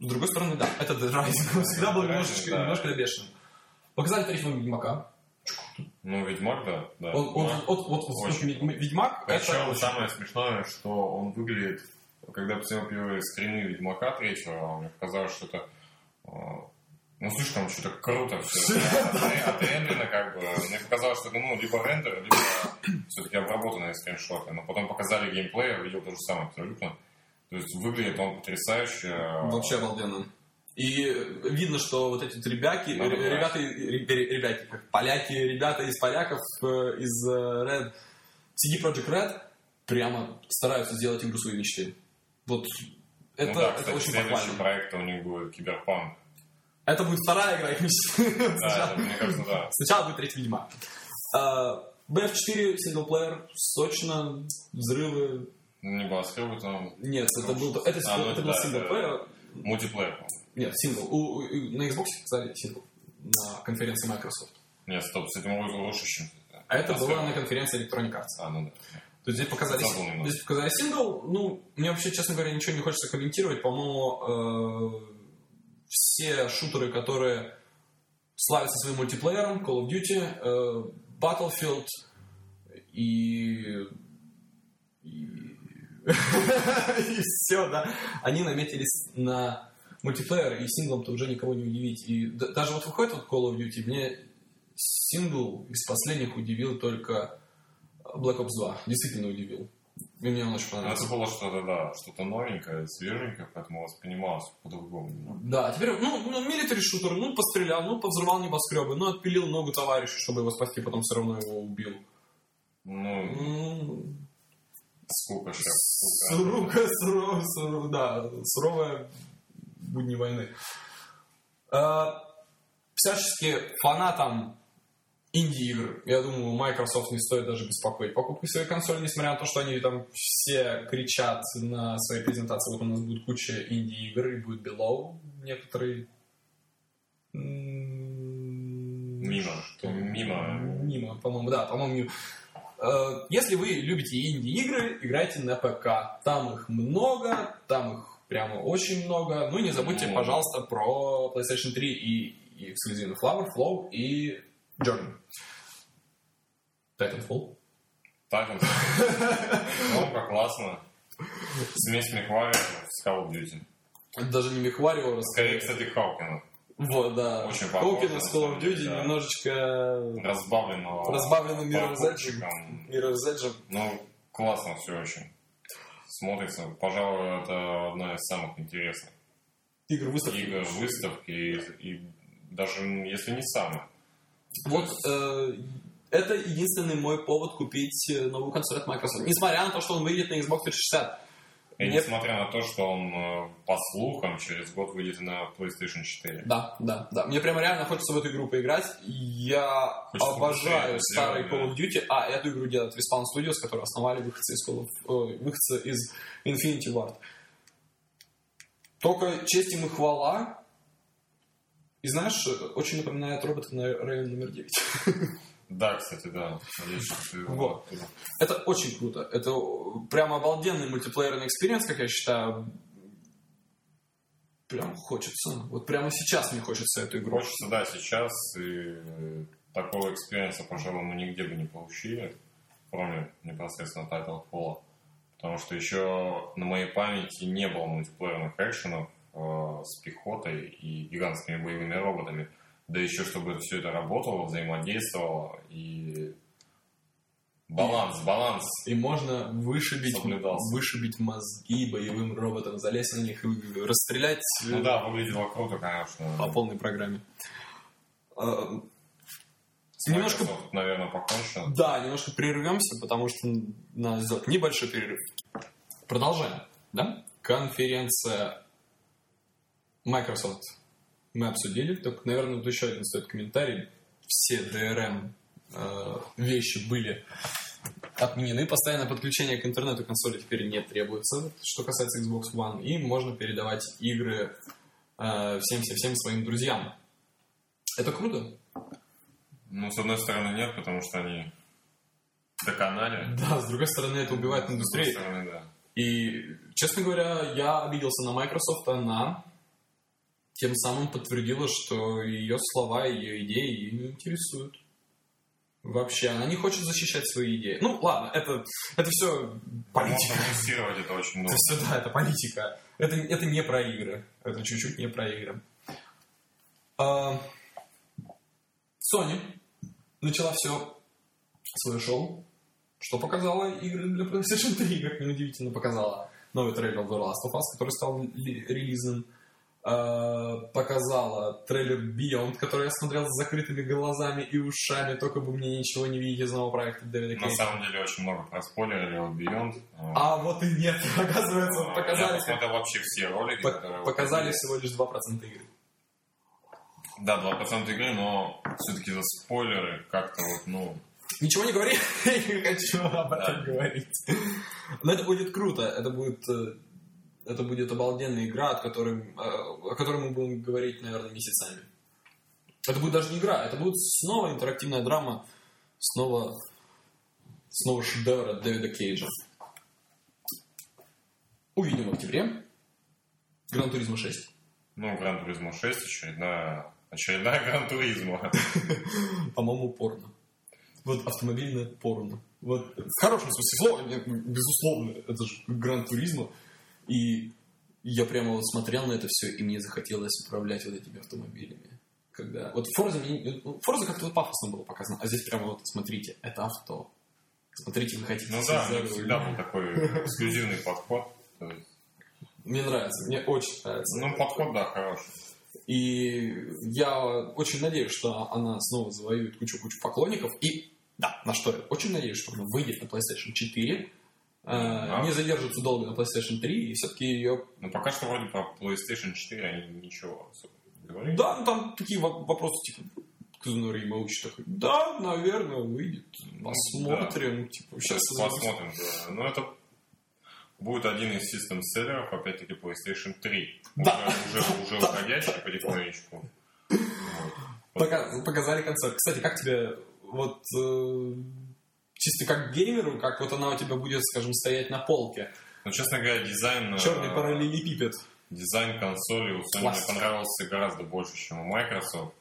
С другой стороны, да, это. Он всегда был немножечко, да. немножко бешеным. Показали третьего Ведьмака. Ну, Ведьмак, да. да. Он, он- вот, вот Очень Ведь- Ведьмак, это Причем очень- самое смешное, что он выглядит, когда посмотрел первые скрины Ведьмака третьего, мне показалось, что это э, ну, слишком что-то круто все отрендерено, как бы. Мне показалось, что это, ну, либо рендер, либо все-таки обработанные скриншоты. Но потом показали геймплей, я видел то же самое абсолютно. То есть выглядит он потрясающе. Вообще обалденно. И видно, что вот эти вот ребяки, Надо ребята, ре- ре- ребяки, как поляки, ребята из поляков, э, из э, Red, CD Projekt Red, прямо стараются сделать игру своей мечты. Вот это, ну да, это кстати, очень следующий похвально. проект у них будет Киберпанк. Это будет вторая игра их. Да, Сначала- это, мне кажется, да. Сначала будет третий Ведьмак. А, BF4 singleplayer, сочно, взрывы. Не небоскребы там. Нет, это был, это, А, ну это это был singleplayer. Multiplayer. Нет, сингл. У, у- на Xbox сказали сингл на конференции Microsoft. Нет, стоп, с этим лучше, чем... А это было Небоскребы. на конференции Electronic Arts. А, ну да. То есть здесь показали, здесь показали сингл. Ну, мне вообще, честно говоря, ничего не хочется комментировать. По-моему, э, все шутеры, которые славятся своим мультиплеером, Call of Duty, э, Battlefield и... И, все, да. Они наметились на мультиплеер, и синглом-то уже никого не удивить. И даже вот выходит вот Call of Duty, мне сингл из последних удивил только Black Ops 2. Действительно удивил. И мне он очень понравился. Это было что-то, да, что-то новенькое, свеженькое, поэтому воспринималось по-другому. Да, теперь, ну, ну, милитари шутер, ну, пострелял, ну, повзрывал небоскребы, ну, отпилил ногу товарищу, чтобы его спасти, потом все равно его убил. Ну, сколько же, суровая, да, суровая будни войны. Э, Всячески фанатам инди-игр, я думаю, Microsoft не стоит даже беспокоить покупкой своей консоли, несмотря на то, что они там все кричат на своей презентации, вот у нас будет куча инди-игр, и будет Below некоторые. Мимо. что? Мимо. Мимо, по-моему, да, по-моему, Если вы любите инди-игры, играйте на ПК. Там их много, там их прямо очень много. Ну и не забудьте, пожалуйста, про PlayStation 3 и, и эксклюзивный Flower, Flow и Journey. Titanfall. Titan. Ну, как классно. Смесь Мехвари с Call of Duty. Это даже не Мехварио, Скорее, кстати, Хаукина. Вот, да. Очень похоже, Хоукина на с Call of Duty да. немножечко Разбавленного. разбавленным Mirror's Edge. Mirror's Edge. Ну, классно все очень. Смотрится. Пожалуй, это одна из самых интересных Игр выставки. игр выставки. И, и даже если не самая. Вот э, это единственный мой повод купить э, новую консоль от Microsoft. Несмотря на то, что он выйдет на Xbox 360. И Мне... несмотря на то, что он, э, по слухам, через год выйдет на PlayStation 4. Да, да, да. Мне прямо реально хочется в эту игру поиграть. Я хочется обожаю старые Call of Duty. А, эту игру делает Respawn Studios, которые основали выходцы из, Call of, э, выходцы из Infinity Ward. Только честь им и хвала. И знаешь, очень напоминает робота на район номер 9. Да, кстати, да. Вот. Это очень круто. Это прям обалденный мультиплеерный experience, как я считаю. Прям хочется. Вот прямо сейчас мне хочется эту игру. Хочется, да, сейчас. И такого experience а, пожалуй, мы нигде бы не получили, кроме непосредственно Titanfall. Потому что еще на моей памяти не было мультиплеерных экшенов э, с пехотой и гигантскими боевыми роботами. Да еще, чтобы все это работало, взаимодействовало и баланс, баланс. И можно вышибить, вышибить мозги боевым роботам, залезть на них и расстрелять. Ну да, выглядело круто, конечно. По полной программе. А, С немножко, наверное, покончено. Да, немножко прервемся, потому что надо сделать небольшой перерыв. Продолжаем, да? Конференция Microsoft мы обсудили. Только, наверное, тут еще один стоит комментарий. Все DRM э, вещи были отменены. Постоянное подключение к интернету консоли теперь не требуется, что касается Xbox One. И можно передавать игры э, всем-всем-всем своим друзьям. Это круто? Ну, с одной стороны, нет, потому что они доконали. Да, с другой стороны, это убивает индустрию. С другой стороны, да. И, честно говоря, я обиделся на Microsoft, на тем самым подтвердила, что ее слова, ее идеи ее не интересуют. Вообще, она не хочет защищать свои идеи. Ну, ладно, это, это все политика. это очень много. Это все, да, это политика. Это, это не про игры. Это чуть-чуть не про игры. А, Sony начала все свое шоу, что показала игры для PlayStation 3, как неудивительно показала новый трейлер The Last of Us, который стал релизным показала трейлер Beyond, который я смотрел с закрытыми глазами и ушами, только бы мне ничего не видеть из нового проекта Дэвида Кейджа. На самом деле очень много проспойлерили от Beyond. А вот и нет, оказывается, показали... Я посмотрел вообще все ролики, по- которые... Показали всего лишь 2% игры. Да, 2% игры, но все-таки за спойлеры как-то вот, ну... Ничего не говори, я не хочу об этом да. говорить. Но это будет круто, это будет э, это будет обалденная игра, от которой, э, о которой мы будем говорить, наверное, месяцами. Это будет даже не игра, это будет снова интерактивная драма, снова, снова шедевр от Дэвида Кейджа. Увидим в октябре. Gran Turismo 6. Ну, Гран Туризма 6, очередная, очередная Gran Turismo. По-моему, порно. Вот автомобильное порно. Вот в хорошем смысле слова, безусловно, это же Gran Turismo. И я прямо вот смотрел на это все, и мне захотелось управлять вот этими автомобилями. Когда... Вот в Форзе, ну, Форзе как-то вот пафосно было показано, а здесь прямо вот, смотрите, это авто. Смотрите, вы хотите... Ну да, мне всегда был такой эксклюзивный подход. Мне нравится, мне очень нравится. Ну, подход, да, хороший. И я очень надеюсь, что она снова завоюет кучу-кучу поклонников. И да, на что я очень надеюсь, что она выйдет на PlayStation 4 а. не задержится долго на PlayStation 3, и все-таки ее... Ну, пока что вроде по PlayStation 4 они ничего особо не говорили. Да, ну там такие вопросы, типа, Казунори Маучи такой, да, наверное, выйдет. Посмотрим. Да. Типа, сейчас Посмотрим, да. Но это будет один из систем-селлеров, опять-таки, PlayStation 3. Да. Уже, уже, уже уходящий потихонечку. Показали концерт. Кстати, как тебе вот э, чисто как геймеру, как вот она у тебя будет, скажем, стоять на полке. Ну, честно говоря, дизайн... Э, Черный параллелепипед. Дизайн консоли у Sony мне понравился гораздо больше, чем у Microsoft.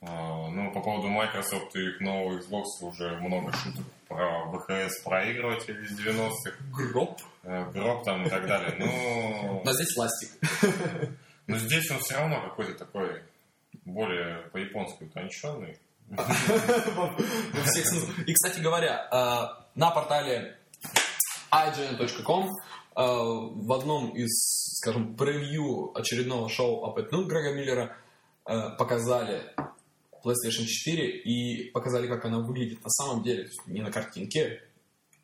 А, ну, по поводу Microsoft и их нового Xbox уже много шуток про ВХС проигрыватель из 90-х. Гроб. Э, гроб там и так далее. Ну... Но здесь пластик. Но здесь он все равно какой-то такой более по-японски утонченный. И, кстати говоря, э, на портале ign.com э, в одном из, скажем, превью очередного шоу об ну, Грега Миллера э, показали PlayStation 4 и показали, как она выглядит на самом деле. Не на картинке,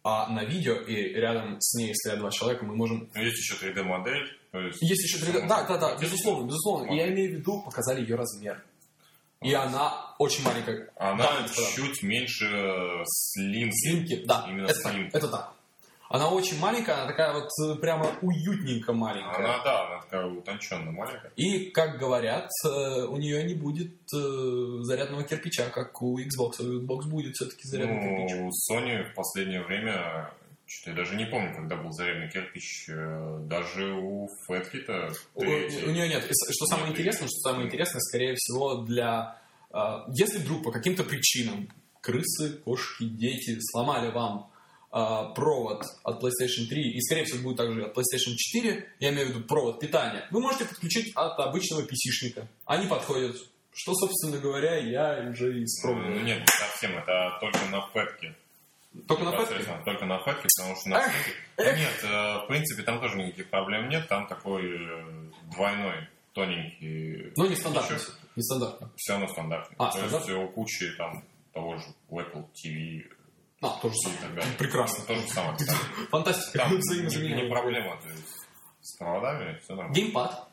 а на видео и рядом с ней стоят два человека, мы можем... Ну, есть еще 3D-модель. Есть, есть еще 3D... Да, да, да, безусловно, безусловно. И я имею в виду, показали ее размер. И она очень маленькая. Она да, чуть да. меньше слимки. Слимки, да. Именно это слимки. Так, это так. Она очень маленькая, она такая вот э, прямо уютненько маленькая. Она, да, она такая утонченно маленькая. И, как говорят, э, у нее не будет э, зарядного кирпича, как у Xbox. У Xbox будет все-таки зарядный ну, кирпич. У Sony в последнее время, что-то я даже не помню, когда был зарядный кирпич, даже у Фэткита. У, у, у нее нет. Что самое нет, интересное, что самое интересное, скорее всего, для... Если вдруг по каким-то причинам крысы, кошки, дети сломали вам а, провод от PlayStation 3 и, скорее всего, будет также от PlayStation 4, я имею в виду провод питания, вы можете подключить от обычного PC-шника. Они подходят. Что, собственно говоря, я уже испробовал. Ну, нет, не совсем. Это только на фетке. Только на фетке? Только на фетке, потому что на фетке... Нет, э, в принципе, там тоже никаких проблем нет. Там такой э, двойной, тоненький... Ну, не стандартный. Не стандартный. Все равно стандартный. А, То есть у кучи там того же у Apple TV а, то же самое. Прекрасно. То же самое. Фантастика. Там не проблема. То есть с проводами все нормально. Геймпад.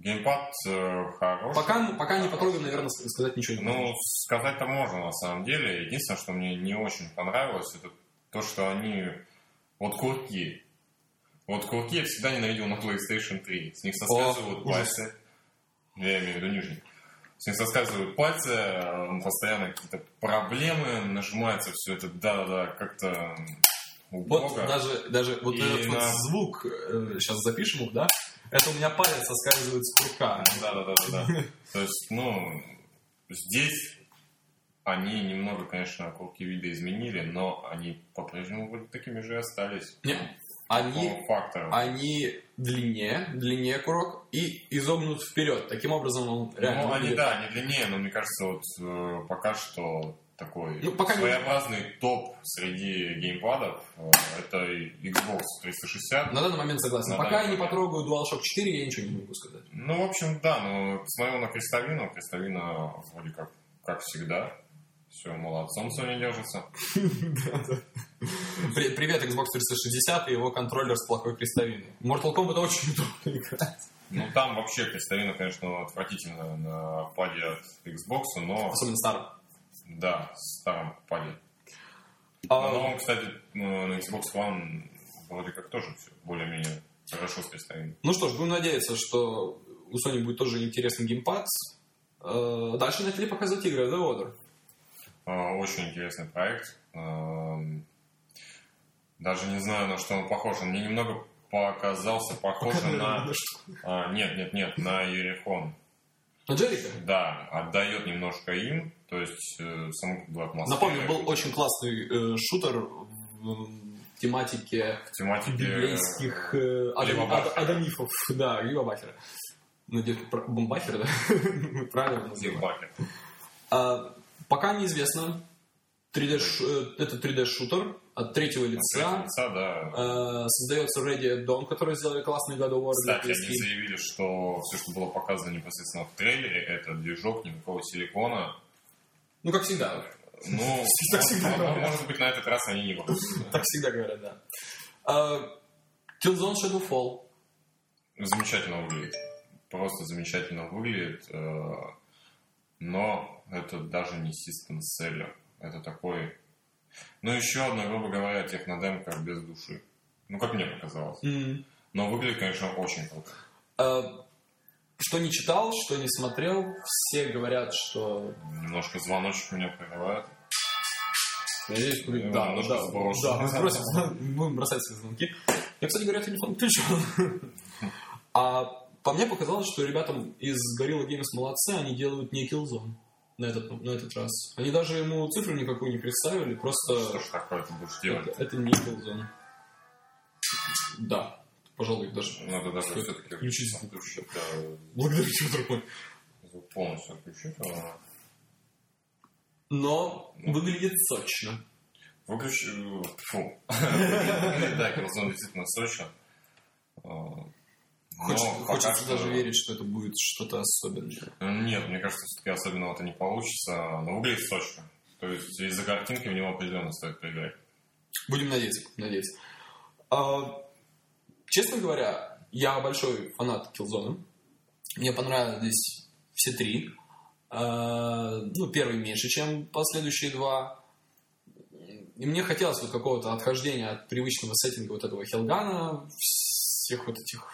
Геймпад э, хороший. Пока, пока не потрогаем, наверное, сказать ничего не Ну, сказать-то можно, на самом деле. Единственное, что мне не очень понравилось, это то, что они... Вот курки. Вот курки я всегда ненавидел на PlayStation 3. С них соскальзывают пальцы. Я имею в виду нижний с них соскальзывают пальцы, постоянно какие-то проблемы, нажимается все это, да-да-да, как-то убого. Вот даже, даже вот и этот на... вот звук, э, сейчас запишем их, да? Это у меня палец соскальзывает с курка. Да-да-да. То есть, ну, здесь они немного, конечно, курки вида изменили, но они по-прежнему вроде такими же и остались. Нет, они, они длиннее, длиннее курок и изогнут вперед. Таким образом он реально... Ну, они, да, они длиннее, но мне кажется, вот э, пока что такой ну, пока своеобразный не... топ среди геймпадов это Xbox 360. На данный момент согласен. На пока я не потрогаю DualShock 4, я ничего не могу сказать. Ну, в общем, да, но посмотрел на Крестовину. Крестовина вроде как, как всегда. Все, молодцом Sony держится. Привет, Xbox 360 и его контроллер с плохой крестовиной. Mortal Kombat очень удобно играть. Ну, там вообще крестовина, конечно, отвратительная на паде от Xbox, но... Особенно старом. Да, старом паде. А... На новом, кстати, ну, на Xbox One вроде как тоже все более-менее хорошо с. Ну что ж, будем надеяться, что у Sony будет тоже интересный геймпад. Э, дальше начали показывать игры The Order. Э, очень интересный проект. Эм, даже не знаю, на что он похож. Он мне немного показался похожим на... А, нет, нет, нет, на Ерехон. На Джерика? Да, отдает немножко им, то есть э, саму как бы атмосферу. Напомню, был очень классный э, шутер в тематике, в тематике библейских э, адам, ад, адамифов. Да, Гива Бахера. Надеюсь, Бомбахер, да? Правильно называю. А, пока неизвестно. 3D, э, это 3D-шутер от третьего лица. лица да. Э, создается Ready Dawn, который сделали классный God of War. Кстати, они заявили, что все, что было показано непосредственно в трейлере, это движок, никакого силикона. Ну, как всегда. Ну, так всегда может быть, на этот раз они не будут. Так всегда говорят, да. Uh, Killzone Shadowfall. Замечательно выглядит. Просто замечательно выглядит. Но это даже не систем селлер. Это такой ну, еще одна, грубо говоря, технодемка без души. Ну, как мне показалось. Mm-hmm. Но выглядит, конечно, очень круто. Что не читал, что не смотрел, все говорят, что... Немножко звоночек меня прерывает. Надеюсь, будет... Да, немножко да, сброшу. Да, мы сбросим, будем бросать свои звонки. Я, кстати говоря, телефон включил. А по мне показалось, что ребятам из Gorilla Games молодцы, они делают не Killzone на этот, на этот раз. Они даже ему цифру никакую не представили, просто... Что ж такое ты будешь делать? Это, это не Killzone. Да, пожалуй, даже... Надо даже все-таки включить звук. Да. Благодарю тебя, другой. Звук полностью отключить. А... Но ну. выглядит сочно. Выключи... Фу. Да, Killzone действительно сочно. А, Хочется, даже верить, что это будет что-то особенное. Нет, мне кажется, все-таки особенного-то не получится, но выглядит сочно. То есть из-за картинки в него определенно стоит поиграть. Будем надеяться, будем надеяться. А, честно говоря, я большой фанат Killzone. Мне понравились все три. А, ну, первый меньше, чем последующие два. И мне хотелось вот какого-то отхождения от привычного сеттинга вот этого Хелгана, всех вот этих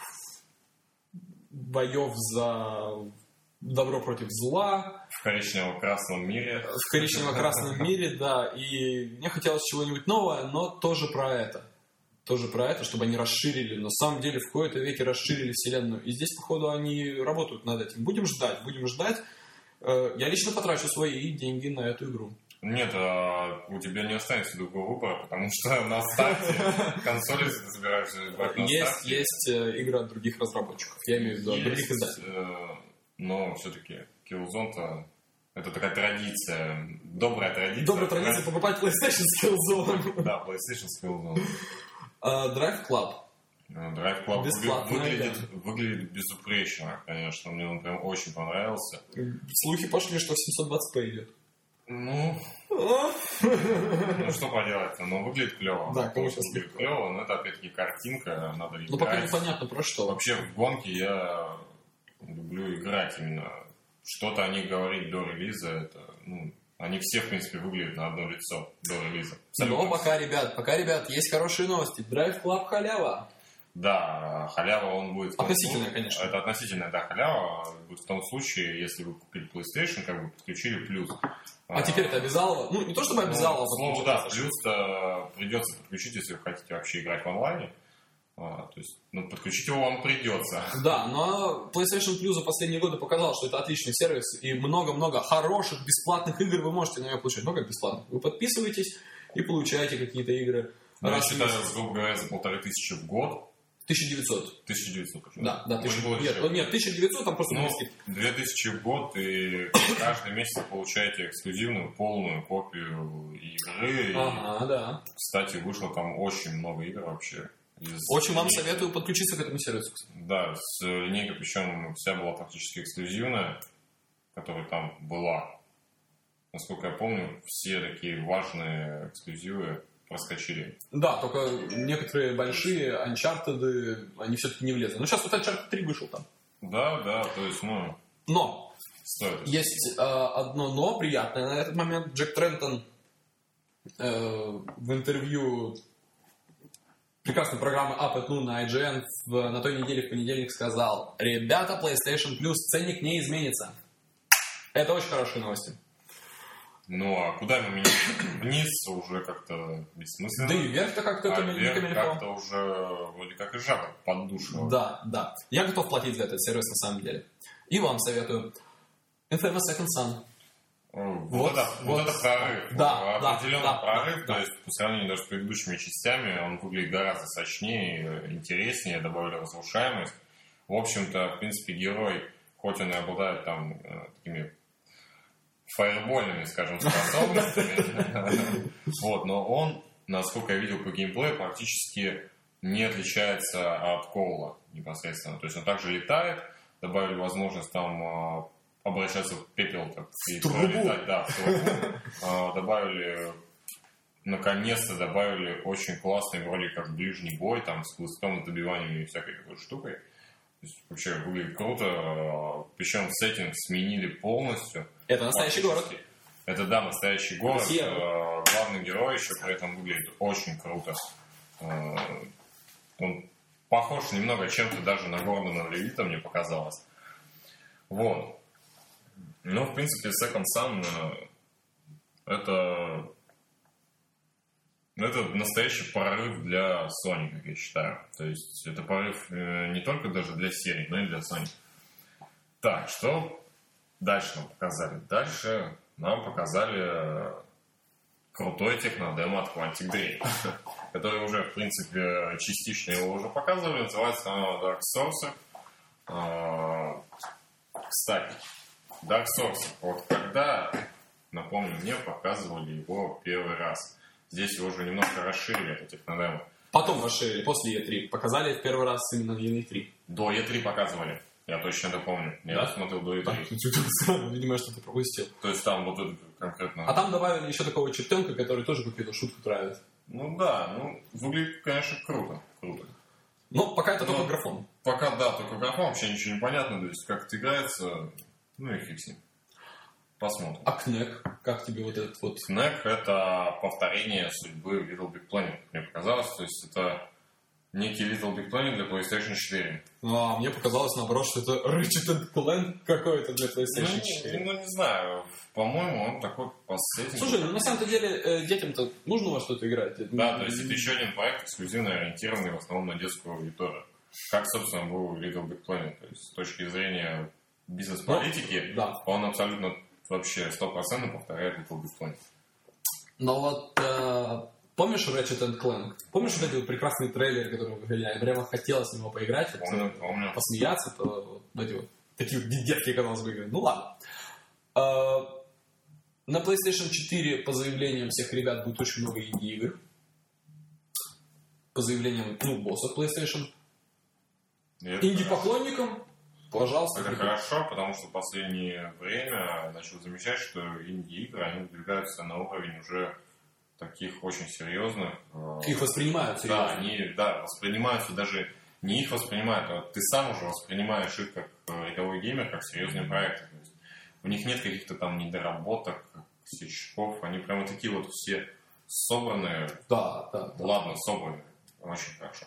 боев за добро против зла. В коричнево-красном мире. В коричнево-красном мире, да. И мне хотелось чего-нибудь нового, но тоже про это. Тоже про это, чтобы они расширили. На самом деле в кои-то веке расширили вселенную. И здесь, походу, они работают над этим. Будем ждать, будем ждать. Э, я лично потрачу свои деньги на эту игру. Нет, а у тебя не останется другого выбора, потому что на старте консоли ты собираешься брать на Есть, старте. есть э, игры от других разработчиков. Я имею в виду от других издателей. э, но все-таки Killzone-то это такая традиция, добрая традиция. Добрая традиция покупать PlayStation с Killzone. Да, PlayStation с Killzone. А, Drive Club. Э, Drive Club Бесплатная выглядит, выглядит безупречно, конечно. Мне он прям очень понравился. Слухи пошли, что 720p идет. Ну, ну что поделать, ну выглядит клево. Да, конечно, выглядит клево, но это опять-таки картинка, надо Ну, пока играть. непонятно про что. Вообще в гонке я люблю играть именно. Что-то о них говорить до релиза, это, ну, они все, в принципе, выглядят на одно лицо до релиза. Но пока, ребят, пока, ребят, есть хорошие новости. Drive Club халява. Да, халява он будет... том Относительная, конечно. Это относительная, да, халява будет в том случае, если вы купили PlayStation, как бы подключили плюс. А теперь это обязалово. Ну, не то чтобы обязалово. Ну, слово, подключить да, плюс-то придется подключить, если вы хотите вообще играть в онлайне. А, то есть, ну, подключить его вам придется. Да, но PlayStation Plus за последние годы показал, что это отличный сервис, и много-много хороших бесплатных игр вы можете на него получать. Ну, как бесплатных? Вы подписываетесь и получаете какие-то игры. Ну, раз считаю, месяц. грубо говоря, за полторы тысячи в год. 1900. 1900. почему? Да, да, Ну, 1000. не было Нет, дешевле. ну, нет, 1900 там просто Ну, были скидки. 2000 в год, и каждый месяц получаете эксклюзивную полную копию игры. И, Ага, да. Кстати, вышло там очень много игр вообще. Очень вам советую подключиться к этому сервису. кстати. Да, с линейкой, причем вся была фактически эксклюзивная, которая там была. Насколько я помню, все такие важные эксклюзивы проскочили. Да, только некоторые большие Uncharted, они все-таки не влезли. Ну, сейчас вот Uncharted 3 вышел там. Да, да, то есть, ну, Но стоит. есть э, одно но приятное на этот момент. Джек Трентон э, в интервью прекрасной программы Up at Noon на IGN в- на той неделе в понедельник сказал, ребята, PlayStation Plus ценник не изменится. Это очень хорошие новости. Ну, а куда ему менять? Вниз уже как-то бессмысленно. Да и вверх-то как-то а это не вверх как-то уже вроде как и жаба поддушила. Да, да. Я готов платить за этот сервис на самом деле. И вам советую. Infamous Second Son. Вот, Вот, это, вот, вот. это прорыв. Да, да, Определенный да, прорыв. да, то есть, по сравнению даже с предыдущими частями, он выглядит гораздо сочнее, интереснее, добавили разрушаемость. В общем-то, в принципе, герой, хоть он и обладает там э, такими фаербольными, скажем, способностями, вот, но он, насколько я видел по геймплею, практически не отличается от Коула непосредственно. То есть он также летает, добавили возможность там а, обращаться в пепел, так, и трубу. пролетать, да, в трубу. А, Добавили, наконец-то добавили очень классный вроде как ближний бой, там, с хлыстом, добиванием и всякой такой штукой. То есть, вообще выглядит круто, причем сеттинг сменили полностью. Это настоящий город. Это, да, настоящий город. Сьерра. Э, Главный герой еще при этом выглядит очень круто. Он похож немного чем-то даже на Гордона Левита, мне показалось. Вот. Ну, в принципе, Second Sun э, это это настоящий прорыв для Sony, как я считаю. То есть это прорыв э, не только даже для серии, но и для Sony. Так, что дальше нам показали? Дальше нам показали э, крутой технодемо от Quantic Dream, который уже, в принципе, частично его уже показывали. Называется оно Dark Source. Кстати, Dark Source, вот когда, напомню, мне показывали его первый раз. Здесь его уже немножко расширили, это технодемо. Потом расширили, после E3. Показали в первый раз именно на E3. До E3 показывали. Я точно это помню. Я Да? смотрел до Да, E3. Видимо, что-то пропустил. То есть там вот это конкретно... А там добавили еще такого чертенка, который тоже какую-то шутку травит. Ну да, ну, выглядит, конечно, круто. Круто. Но пока это только графон. Пока, да, только графон, вообще ничего не понятно, то есть как это играется, ну и фиг с ним. Посмотрим. А Кнек, как тебе вот этот вот... Кнек это повторение судьбы Little Big Planet, мне показалось, то есть это некий Little Big Planet для PlayStation 4. А, мне показалось, наоборот, что это Ratchet Clank какой-то для PlayStation 4. Ну, ну, не знаю, по-моему, он такой по Слушай, ну на самом деле э, детям-то нужно во что-то играть. Да, то есть это еще один проект, эксклюзивно ориентированный в основном на детскую аудиторию. Как, собственно, был Little Big Planet. То есть с точки зрения бизнес-политики, ну, да. он абсолютно вообще 100% повторяет Little Big Planet. Но вот э, Помнишь Ratchet Clank? Помнишь вот эти вот прекрасные трейлеры, которые выходили? Я прямо хотелось с него поиграть, помню, помню. посмеяться, то вот эти вот такие вот детки, казалось бы, игры. Ну ладно. А, на PlayStation 4, по заявлениям всех ребят, будет очень много инди-игр. По заявлениям, ну, босса PlayStation. Инди-поклонникам, пожалуйста. Это хорошо, потому что в последнее время начал замечать, что инди-игры, они выдвигаются на уровень уже таких очень серьезных. Э, их воспринимают серьезно. Да, они да, воспринимаются даже не их воспринимают, а ты сам уже воспринимаешь их как э, рядовой геймер, как серьезные проекты. То есть у них нет каких-то там недоработок, сечков, они прямо такие вот все собранные. Да, да. да. Ладно, собранные. Очень хорошо.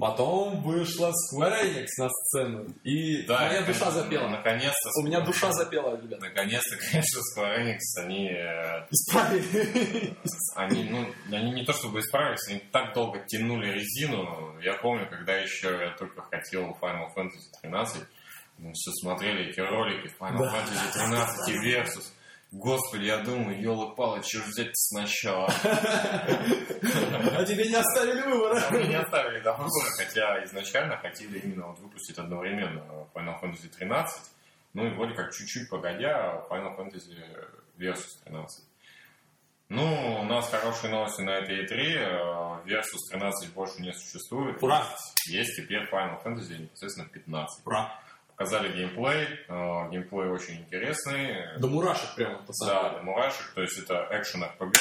Потом вышла Square Enix на сцену, и да, моя душа запела. Наконец-то. У меня душа запела, ребят. Наконец-то, конечно, Square Enix, они... Э, исправили. Они, ну, они не то чтобы исправились, они так долго тянули резину. Я помню, когда еще я только хотел Final Fantasy 13, мы все смотрели эти ролики Final да. Fantasy 13 и Versus. Господи, я думаю, елы-палы, что взять сначала? А тебе не оставили выбора? Мне не оставили, да, выбора, хотя изначально хотели именно вот выпустить одновременно Final Fantasy 13, ну и вроде как чуть-чуть погодя Final Fantasy Versus 13. Ну, у нас хорошие новости на этой E3. Versus 13 больше не существует. Ура! Есть теперь Final Fantasy, естественно, 15. Ура! Показали геймплей. Э, геймплей очень интересный. До мурашек прямо, по Да, до мурашек. То есть это экшен RPG.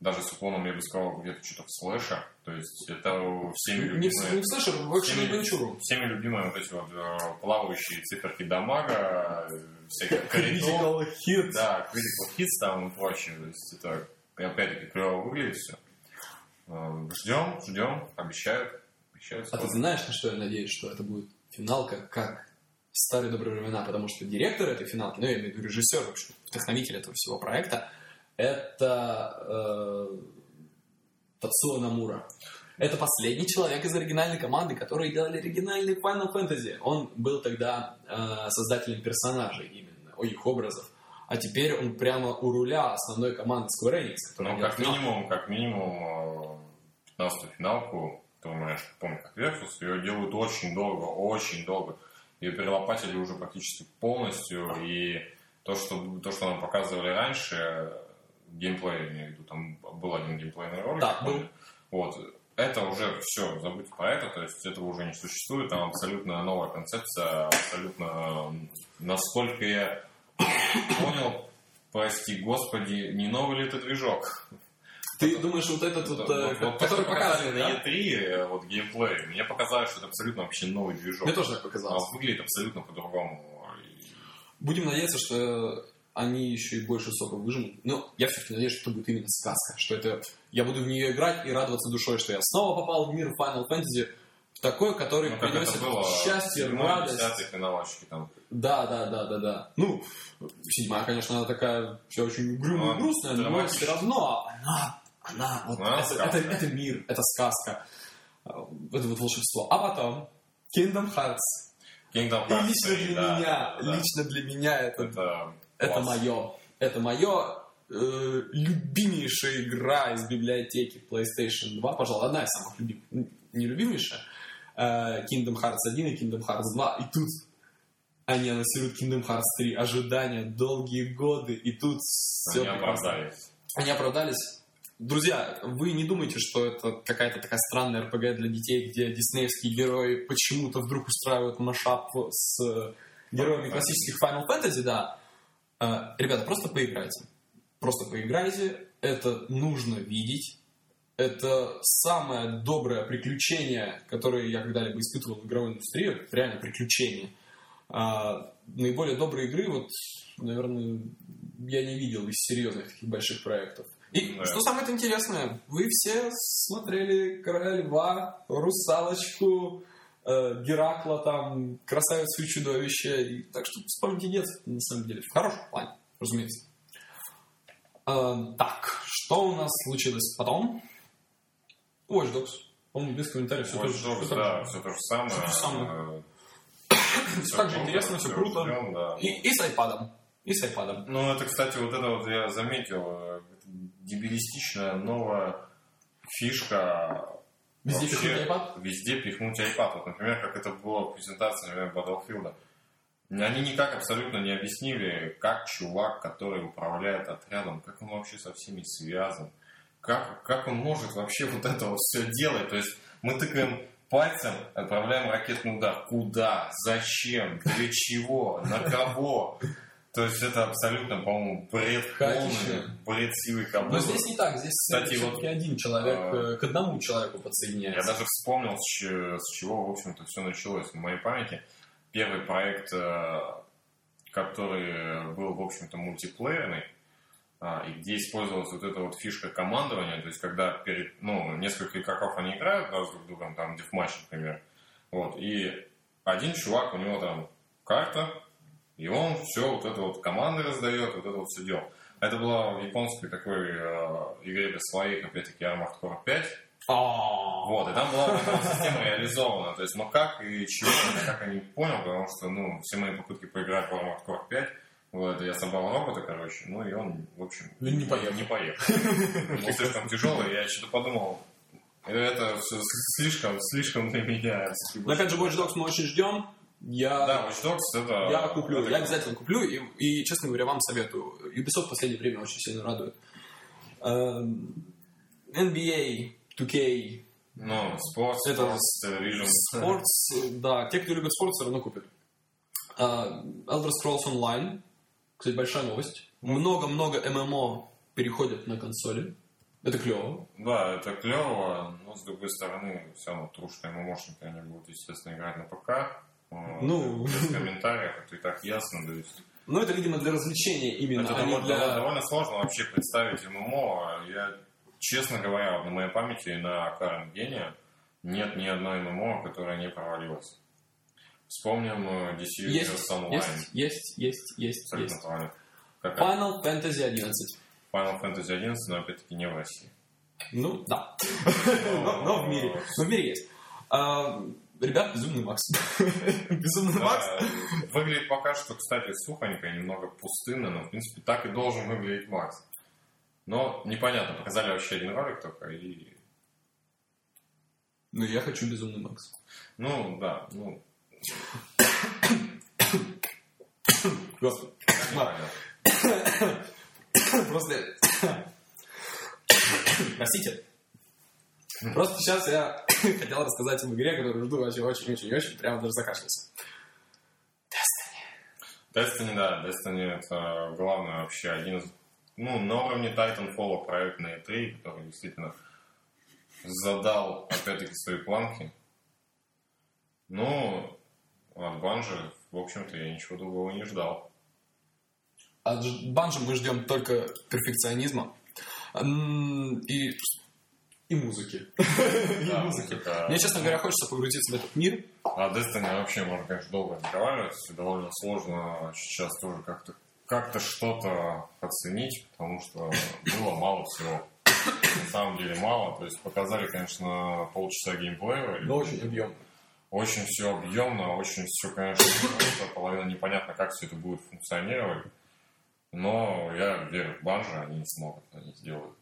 Даже с уклоном, я бы сказал, где-то что-то в слэша. То есть это всеми любимые... Не в, не в экшен адвенчуру. Всеми любимые вот эти вот э, плавающие циферки дамага, всякие Critical hits. Да, critical hits там и прочее. То есть это опять-таки клево выглядит все. Э, ждем, ждем, обещают. обещают а ты знаешь, на что я надеюсь, что это будет финалка как старые добрые времена, потому что директор этой финалки, ну, я имею в виду режиссер, в общем, вдохновитель этого всего проекта, это э, Тацуо Намура. Это последний человек из оригинальной команды, которые делали оригинальный Final Fantasy. Он был тогда э, создателем персонажей именно, их образов. А теперь он прямо у руля основной команды Square Enix. Ну, как минимум, как минимум, 15-ю э, финалку, я помню как Versus, ее делают очень долго, очень долго ее перелопатили уже практически полностью, и то, что, то, что нам показывали раньше, геймплей, я имею в виду, там был один геймплейный ролик. Да, был. Вот, это уже все, забудьте про это, то есть этого уже не существует, там абсолютно новая концепция, абсолютно, насколько я понял, прости господи, не новый ли это движок? Ты думаешь, вот этот вот, вот, вот который показали на E3, вот геймплей, мне показалось, что это абсолютно вообще новый движок. Мне тоже так показалось. А выглядит абсолютно по-другому. Будем надеяться, что они еще и больше сока выжмут. Но я все-таки надеюсь, что это будет именно сказка. Что это я буду в нее играть и радоваться душой, что я снова попал в мир Final Fantasy такой, который ну, приносит счастье, радость. там. Да, да, да, да, да. Ну, седьмая, конечно, она такая все очень угрюмая, грустная, но все равно она она, вот а, это, это, это мир, это сказка, это вот волшебство. А потом Kingdom Hearts. Kingdom Hearts. И лично для да, меня, да. лично для меня это, это, это мое, это мое э, любимейшая игра из библиотеки PlayStation 2, пожалуй, одна из самых любимых, не любимейшая, э, Kingdom Hearts 1 и Kingdom Hearts 2, и тут они анонсируют Kingdom Hearts 3, ожидания, долгие годы, и тут все Они оправдались. Они оправдались. Друзья, вы не думайте, что это какая-то такая странная РПГ для детей, где диснеевские герои почему-то вдруг устраивают машап с героями классических Final Fantasy, да. Э, ребята, просто поиграйте. Просто поиграйте. Это нужно видеть. это самое доброе приключение, которое я когда-либо испытывал в игровой индустрии. Это реально приключение. А, наиболее добрые игры, вот, наверное, я не видел из серьезных таких больших проектов. И да. что самое интересное, вы все смотрели Короля Льва, Русалочку, э, Геракла, там, Красавицу и Чудовище. И, так что вспомните детство, на самом деле, в хорошем плане, разумеется. Э, так, что у нас случилось потом? Watch Dogs. По-моему, без комментариев все, Watch Dogs, все да, все то же самое. Все то же самое. Все так же интересно, все круто. Ждем, да. и, и с iPad. И с iPad. Ну, это, кстати, вот это вот я заметил. Дебилистичная новая фишка Везде Вообще, пихнуть iPad? Везде пихнуть iPad. Вот, например, как это было в презентации, например, Battlefield. Они никак абсолютно не объяснили, как чувак, который управляет отрядом, как он вообще со всеми связан. Как, как он может вообще вот это вот все делать? То есть мы тыкаем пальцем, отправляем ракетный удар. Куда? Зачем? Для чего? На кого? То есть это абсолютно, по-моему, бред полный, бред силы кобылы. Но здесь не так, здесь Кстати, вот, один человек а, к одному человеку подсоединяется. Я даже вспомнил, с, чего, в общем-то, все началось в моей памяти. Первый проект, э, который был, в общем-то, мультиплеерный, а, и где использовалась вот эта вот фишка командования, то есть когда перед, ну, несколько игроков они играют друг с другом, там, дефматч, например, вот, и один чувак, у него там карта, и он все вот это вот команды раздает, вот это вот все делал. Это было в японской такой э, игре для своих, опять-таки, Armored Core 5. А. Вот, и там была эта система реализована. То есть, но как и чего, как я не понял, потому что, ну, все мои попытки поиграть в Armored Core 5, вот, я собрал робота, короче, ну, и он, в общем, ну, не поехал. Не поехал. Он слишком тяжелый, я что-то подумал, это все слишком, слишком для меня. Но опять же, Watch Dogs мы очень ждем. Я, да, Watch Dogs это... Я куплю, это я обязательно куплю, и, и, честно говоря, вам советую. Ubisoft в последнее время очень сильно радует. NBA, 2K... Ну, Sports, это. Sports, да, те, кто любит спорт, все равно купят. Uh, Elder Scrolls Online, кстати, большая новость. Много-много ММО переходят на консоли. Это клево. Да, это клево, но с другой стороны, все равно трушные ММОшники, они будут, естественно, играть на ПК. Ну, без комментариев, это и так ясно. То есть... Ну, это, видимо, для развлечения именно. Это а довольно, для... довольно сложно вообще представить ММО. Я, честно говоря, на моей памяти на Current Genie нет ни одной ММО, которая не провалилась. Вспомним э, DC есть, Online. Есть, есть, есть, есть. есть. Final Fantasy 11. Final Fantasy 11, но опять-таки не в России. Ну, да. но, в мире. Но в мире есть. Ребят, безумный Макс. безумный Макс. Выглядит пока что, кстати, сухонько, немного пустынно, но, в принципе, так и должен выглядеть Макс. Но непонятно, показали вообще один ролик только и... Ну, я хочу безумный Макс. Ну, да, ну... Господи. Просто... Простите. Просто сейчас я хотел рассказать об игре, которую жду вообще очень-очень-очень, прямо даже закашлялся. Destiny. Destiny, да. Destiny это главное вообще один из... Ну, на уровне Titanfall проект на E3, который действительно задал, опять-таки, свои планки. Ну, от Банжи, в общем-то, я ничего другого не ждал. От Банжи мы ждем только перфекционизма. И и музыки. и музыки. Мне, честно говоря, хочется погрузиться в этот мир. А Destiny вообще можно, конечно, долго разговаривать. Довольно сложно сейчас тоже как-то как-то что-то оценить, потому что было мало всего. На самом деле мало. То есть показали, конечно, полчаса геймплея. Но очень объемно. Очень все объемно, очень все, конечно, половина непонятно, как все это будет функционировать. Но я верю в банжи, они смогут, они сделают.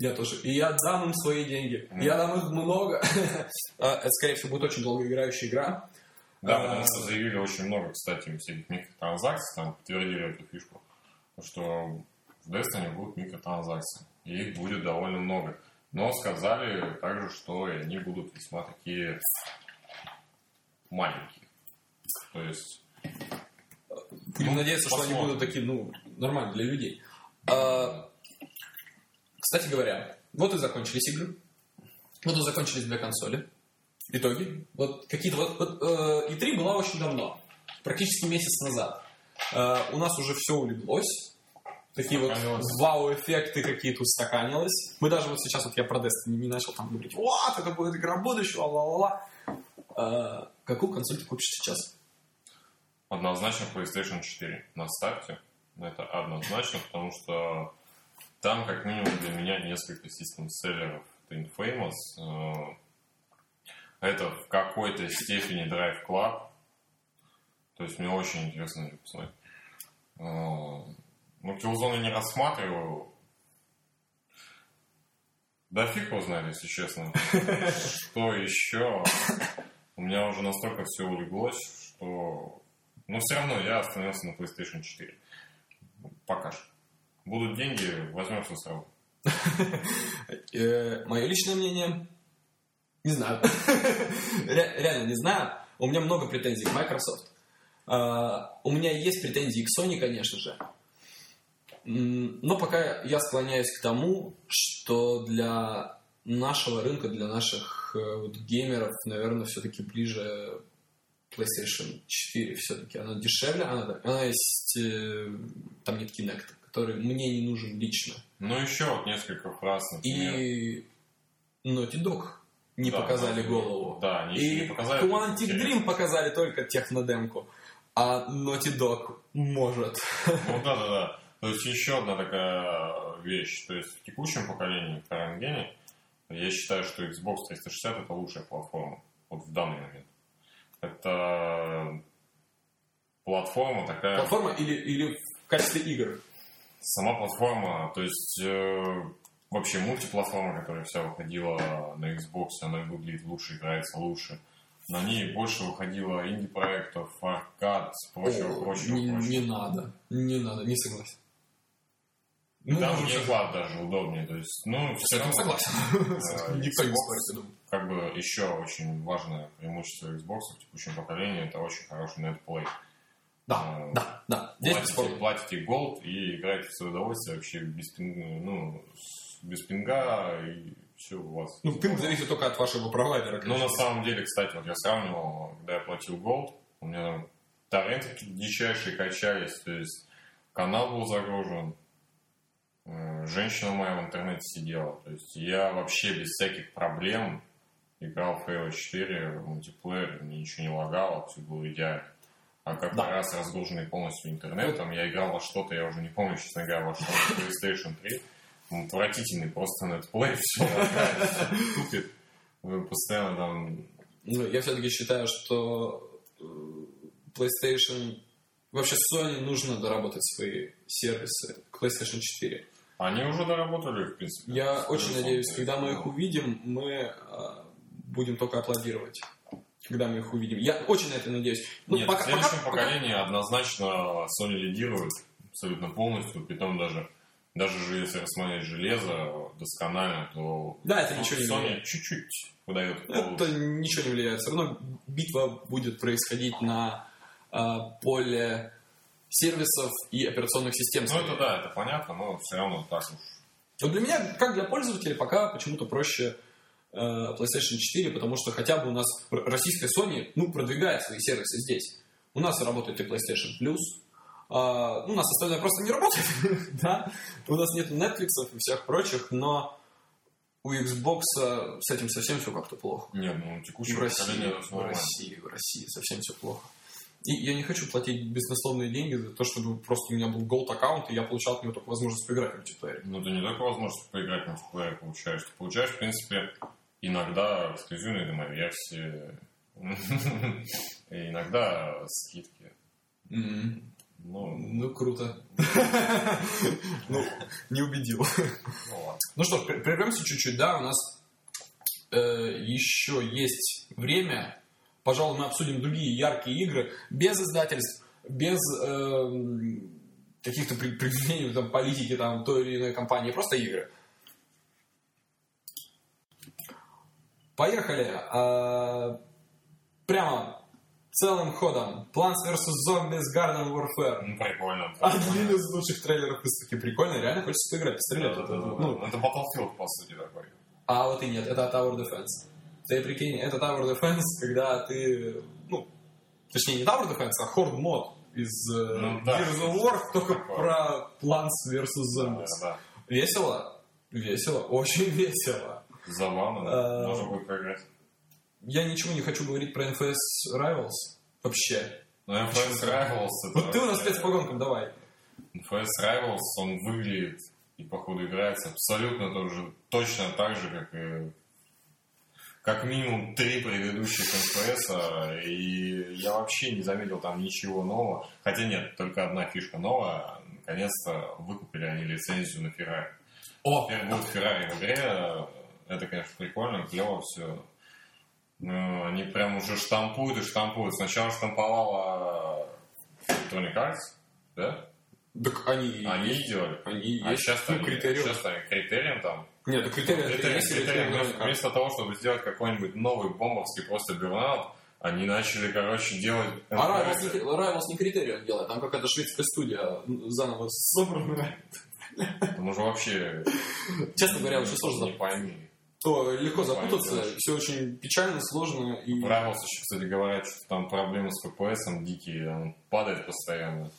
Я тоже. И я дам им свои деньги. Mm. Я дам их много. А, это, скорее всего, будет очень долгоиграющая игра. Да, а, потому что заявили очень много, кстати, всяких микротранзакций, там подтвердили эту фишку, что в Destiny будут микротранзакции. И их будет довольно много. Но сказали также, что они будут весьма такие маленькие. То есть... Будем ну, надеяться, посмотрим. что они будут такие, ну, нормальные для людей. А, кстати говоря, Вот и закончились игры. Вот и закончились две консоли. Итоги. Вот какие-то вот, вот э, E3 была очень давно, практически месяц назад. Э, у нас уже все улеглось. Такие вот вау-эффекты какие-то устаканилось. Мы даже вот сейчас, вот я про Destiny не начал там говорить, вот, это будет игра будущего, ла-ла-ла. Э, какую консоль ты купишь сейчас? Однозначно PlayStation 4 на старте. Это однозначно, потому что там, как минимум, для меня несколько систем-селлеров. Это Infamous, э, это в какой-то степени Drive Club. То есть мне очень интересно ее посмотреть. Э, ну, Killzone не рассматриваю. Да фиг его если честно. Что еще? У меня уже настолько все улеглось, что... Но все равно я остановился на PlayStation 4. Пока что. Будут деньги, возьмем все сразу. Э, Мое личное мнение, не знаю. Реально не знаю. У меня много претензий к Microsoft. А, у меня есть претензии к Sony, конечно же. Но пока я склоняюсь к тому, что для нашего рынка, для наших э, вот, геймеров, наверное, все-таки ближе PlayStation 4 все-таки. Она дешевле, она, она есть, э, там нет Kinect, который мне не нужен лично. Ну, еще вот несколько фраз, например. И Naughty Dog не да, показали голову. Да, они и не показали. Quantic Dream показали только технодемку, а Naughty Dog может. Ну да, да, да. То есть еще одна такая вещь. То есть в текущем поколении в current я считаю, что Xbox 360 это лучшая платформа. Вот в данный момент. Это платформа такая... Платформа или, или в качестве игр? Сама платформа, то есть э, вообще мультиплатформа, которая вся выходила на Xbox, она выглядит лучше, играется лучше. На ней больше выходило инди-проектов, аркад, прочего, О, прочего, не, прочего. Не надо, не надо, не согласен. Ну, Там геймплад даже удобнее, то есть, ну, все равно... согласен. Э, Никто не спорит, Как бы еще очень важное преимущество Xbox в текущем поколении, это очень хороший нетплей. Да, э, да, да. платите, платите Gold и играете в свое удовольствие вообще без пинга, ну, без пинга и все у вас. Ну, пинг зависит только от вашего провайдера. Ну, на самом деле, кстати, вот я сравнивал, когда я платил Gold, у меня торренты дичайшие качались, то есть канал был загружен, Э, женщина моя в интернете сидела. То есть я вообще без всяких проблем играл в Halo 4 в мультиплеер, мне ничего не лагало, все было идеально. А как да. раз разгруженный полностью интернетом, я играл во что-то, я уже не помню, честно говоря, во что PlayStation 3. Он отвратительный просто нетплей, все тупит. Постоянно там... Ну, я все-таки считаю, что э, PlayStation... Вообще Sony нужно доработать свои сервисы к PlayStation 4. Они уже доработали, в принципе. Я очень надеюсь, когда мы их увидим, мы э, будем только аплодировать. Когда мы их увидим. Я очень на это надеюсь. Ну, Нет, пока, в следующем пока, поколении пока... однозначно Sony лидирует абсолютно полностью. Притом даже, даже же если рассмотреть железо досконально, то да, это ничего не Sony влияет. чуть-чуть выдает. Это ничего не влияет. Все равно битва будет происходить на э, поле сервисов и операционных систем. Ну, это да, это понятно, но все равно так уж. Вот для меня, как для пользователя, пока почему-то проще PlayStation 4, потому что хотя бы у нас российская Sony ну, продвигает свои сервисы здесь. У нас работает и PlayStation Plus, Uh, ну, у нас остальное просто не работает, да, у нас нет Netflix и всех прочих, но у Xbox с этим совсем все как-то плохо. Нет, ну, текущее в России, в России, в России совсем все плохо. И я не хочу платить беспрекословные деньги за то, чтобы просто у меня был голд аккаунт, и я получал от него только возможность поиграть в мультиплеере. Ну, ты не только возможность поиграть в мультиплеере получаешь. Ты получаешь, в принципе, иногда эксклюзивные демо-версии, иногда скидки. Ну, ну, круто. Ну, не убедил. Ну что, прервемся чуть-чуть, да, у нас э, еще есть время Пожалуй, мы обсудим другие яркие игры без издательств, без э, каких-то там, политики там, той или иной компании, просто игры. Поехали. А, прямо целым ходом. Plants vs. Zombies Garden Warfare. Ну, прикольно. Один из лучших трейлеров выставки. Прикольно, реально хочется поиграть, пострелять. Да, Это, да, да, ну, да. Это Battlefield, по сути, такой. А вот и нет, это Tower Defense. Ты прикинь, это Tower Defense, когда ты, ну, точнее не Tower Defense, а Horde мод из э, Ну да. Gears of War, только Такое. про Plants vs. Да, Zombies. да. Весело? Весело, очень весело. Забавно. А, Можно будет поиграть. Я ничего не хочу говорить про NFS Rivals вообще. Ну, FS Rivals. Вот ты у нас вообще- спец по гонкам, давай. FS Rivals, он выглядит и, походу, играется абсолютно тоже, точно так же, как и как минимум три предыдущих FPS, и я вообще не заметил там ничего нового. Хотя нет, только одна фишка новая. Наконец-то выкупили они лицензию на Феррари. О, Теперь будет Феррари в игре. Это, конечно, прикольно, клево все. Ну, они прям уже штампуют и штампуют. Сначала штамповала Electronic Arts, да? так они, Они сделали. они А есть. сейчас Ну, они, критериум. сейчас они критерием там. Нет, ну критерий, Критерием, есть критерием. критерий, Вместо, вместо того, чтобы сделать какой-нибудь новый бомбовский просто бернаут, они начали, короче, делать... А Rivals не, Rivals не критерий он делает, там какая-то шведская студия заново собранная. Там уже вообще... Честно говоря, очень сложно Не пойми. То легко запутаться, Понятно. все очень печально, сложно и... В Rivals еще, кстати, говорят, что там проблемы с FPS дикие, он падает постоянно.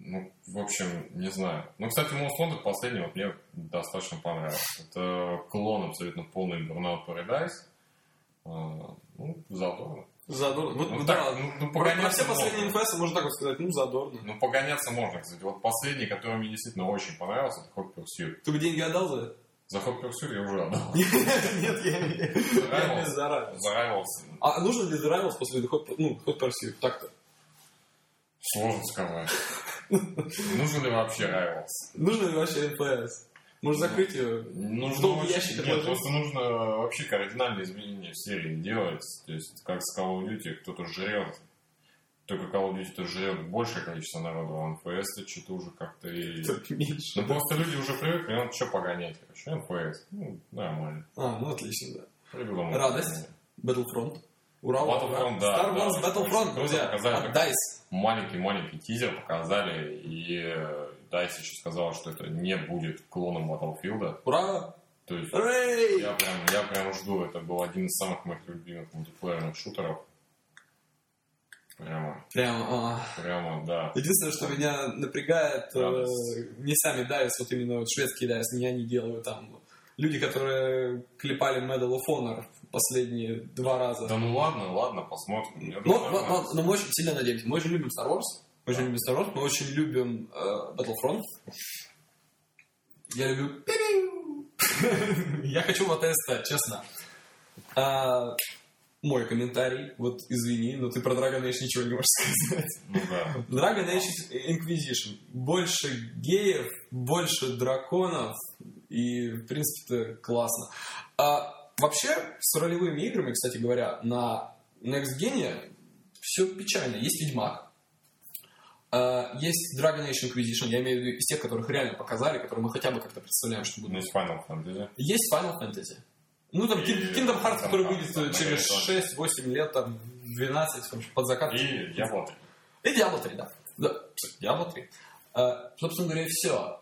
Ну, в общем, не знаю. Ну, кстати, Most Wanted последний вот мне достаточно понравился. Это клон абсолютно полный Burnout Paradise. А, Ну, задорно. Задорно. Вот, Ну, да, так, ну, ну, погоняться все последние можно. НФС можно так вот сказать, ну, задорно. Ну, погоняться можно, кстати. Вот последний, который мне действительно очень понравился, это Hot Pursuit. Ты бы деньги отдал за это? За Hot Pursuit я уже отдал. Нет, я не я не Rivals. за Rivals. За Rivals А нужно ли Rivals после The Hot, ну? Так-то. сложно сказать. Нужен ли вообще Rivals? Нужно ли вообще НФС? Может закрыть ее? Нужно очень- ящик Нет, просто нужно вообще кардинальные изменения в серии делать. То есть, как с Call of Duty, кто-то жрет. Только Call of Duty жрет большее количество народу, а то что-то уже как-то и... Меньше. Ну, просто люди уже привыкли, ну, что погонять, короче, NFS. Ну, нормально. А, ну отлично, да. Придумал. Радость. Battlefront. Ура, Battlefront, ура. да, Star Wars да. Battlefront, друзья. показали. От DICE. Маленький-маленький тизер показали, и э, DICE еще сказал, что это не будет клоном Battlefield. Ура! То есть! Я прям, я прям жду. Это был один из самых моих любимых мультиплеерных шутеров. Прямо, Прям, а, прямо, да. Единственное, что меня напрягает, э, не сами DICE, вот именно вот шведские DICE, не они делают там. Люди, которые клепали Medal of Honor последние два раза. Да ну ладно, ладно, посмотрим. Я Но, думаю, но- но- но мы очень сильно надеемся. Мы очень любим Star Wars. Мы очень любим Star Wars. Мы очень любим э, Battlefront. Я люблю... Я хочу в АТС честно. Мой комментарий, вот извини, но ты про Dragon Age ничего не можешь сказать. Ну да. Dragon Age Inquisition. Больше геев, больше драконов, и, в принципе, это классно. А, вообще, с ролевыми играми, кстати говоря, на Next Gen все печально. Есть Ведьмак, а, есть Dragon Age Inquisition, я имею в виду из тех, которых реально показали, которые мы хотя бы как-то представляем, что Ну, будут. есть Final Fantasy. Есть Final Fantasy. Ну, там Kingdom Hearts, который выйдет э, через наверное, 6-8 лет, там, 12, в общем, под закат. И Diablo 3. И Diablo 3, да. Да, Diablo 3. А, собственно говоря, все.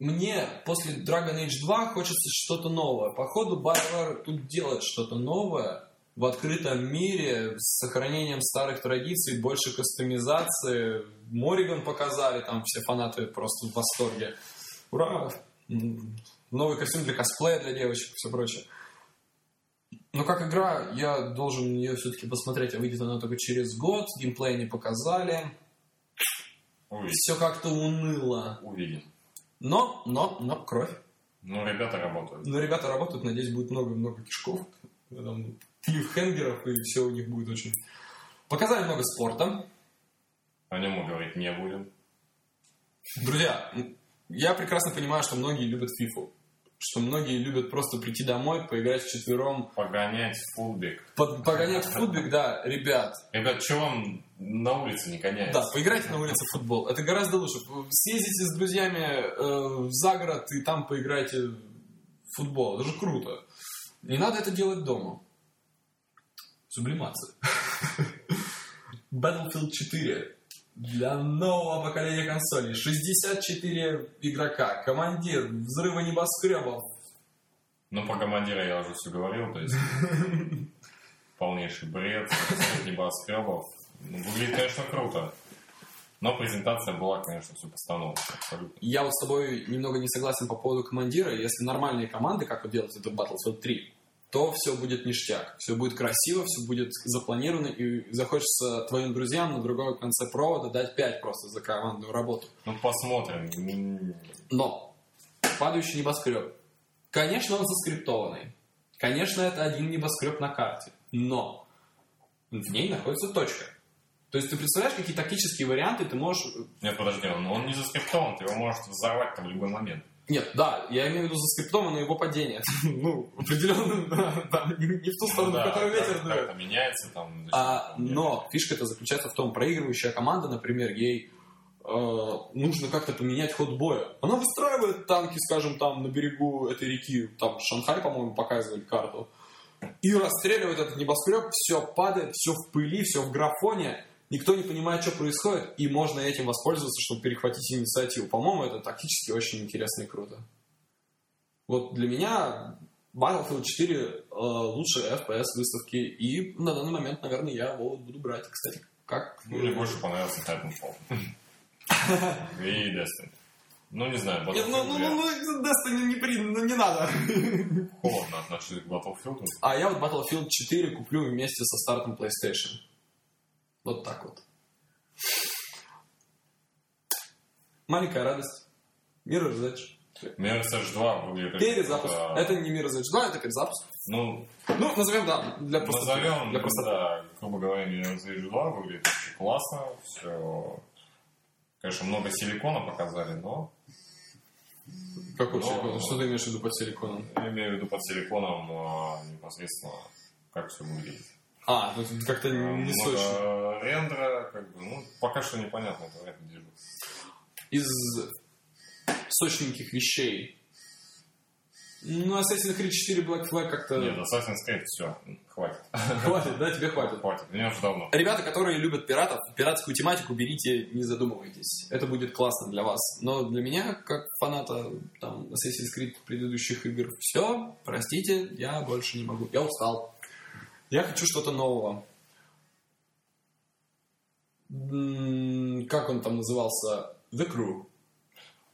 мне после Dragon Age 2 хочется что-то новое. Походу, BioWare тут делает что-то новое в открытом мире с сохранением старых традиций, больше кастомизации. Мориган показали, там все фанаты просто в восторге. Ура! Новый костюм для косплея для девочек и все прочее. Но как игра, я должен ее все-таки посмотреть, а выйдет она только через год, геймплей не показали. Увидим. Все как-то уныло. Увидим. Но, но, но, кровь. Ну, ребята работают. Но ребята работают, надеюсь, будет много-много кишков, там, клиффхенгеров, и все у них будет очень... Показали много спорта. О нем мы говорить не будем. Друзья, я прекрасно понимаю, что многие любят фифу. Что многие любят просто прийти домой, поиграть вчетвером, Погонять в футбик. под- погонять в футбик, да, ребят, Ребят, что вам на улице не гоняется? Да, поиграйте на улице в футбол. Это гораздо лучше. Съездите с друзьями э, за город и там поиграйте в футбол. Это же круто. Не надо это делать дома. Сублимация. Battlefield 4 для нового поколения консолей. 64 игрока, командир, взрывы небоскребов. Ну, по командира я уже все говорил, то есть полнейший бред, небоскребов. Ну, выглядит, конечно, круто. Но презентация была, конечно, все постановка. Абсолютно. Я вот с тобой немного не согласен по поводу командира. Если нормальные команды, как вот делать это Battlefield 3, то все будет ништяк. Все будет красиво, все будет запланировано, и захочется твоим друзьям на другом конце провода дать 5 просто за командную работу. Ну, посмотрим. Но падающий небоскреб. Конечно, он заскриптованный. Конечно, это один небоскреб на карте. Но в ней находится точка. То есть ты представляешь, какие тактические варианты ты можешь... Нет, подожди, он, он не заскриптован, ты его можешь взорвать там в любой момент. Нет, да, я имею в виду заскриптовано его падение. ну, определенно, да, не в ту сторону, да, в которую ветер как, дует. Как меняется там. А, но фишка это заключается в том, проигрывающая команда, например, ей э, нужно как-то поменять ход боя. Она выстраивает танки, скажем, там на берегу этой реки, там Шанхай, по-моему, показывали карту, и расстреливает этот небоскреб, все падает, все в пыли, все в графоне, никто не понимает, что происходит, и можно этим воспользоваться, чтобы перехватить инициативу. По-моему, это тактически очень интересно и круто. Вот для меня Battlefield 4 э, лучшие FPS выставки, и на данный момент, наверное, я его буду брать. Кстати, как... Ну, мне больше понравился Titanfall. И Destiny. Ну, не знаю, Нет, ну, ну, ну, ну, Destiny не, при... ну, не надо. Холодно отношусь к Battlefield. А я вот Battlefield 4 куплю вместе со стартом PlayStation. Вот так вот. Маленькая радость. Mirror's Edge. Mirror's 2 выглядит... Перезапуск. Это не Mirror's Edge 2, это перезапуск. Ну, ну назовем, да, для простоты. Назовем, для простоты. да, грубо говоря, Mirror's Edge 2 выглядит классно. Все... Конечно, много силикона показали, но... Какой но... силикон? Что ты имеешь в виду под силиконом? Я имею в виду под силиконом а, непосредственно, как все выглядит. А, ну как-то не Много сочно. рендера, как бы, ну, пока что непонятно, это вряд ли. Из сочненьких вещей. Ну, Assassin's Creed 4 Black Flag как-то... Нет, Assassin's Creed, все, хватит. Хватит, да? Тебе хватит. Хватит, мне уже давно. Ребята, которые любят пиратов, пиратскую тематику берите, не задумывайтесь. Это будет классно для вас. Но для меня, как фаната там, Assassin's Creed предыдущих игр, все, простите, я больше не могу. Я устал. Я хочу что-то нового. Как он там назывался? The Crew.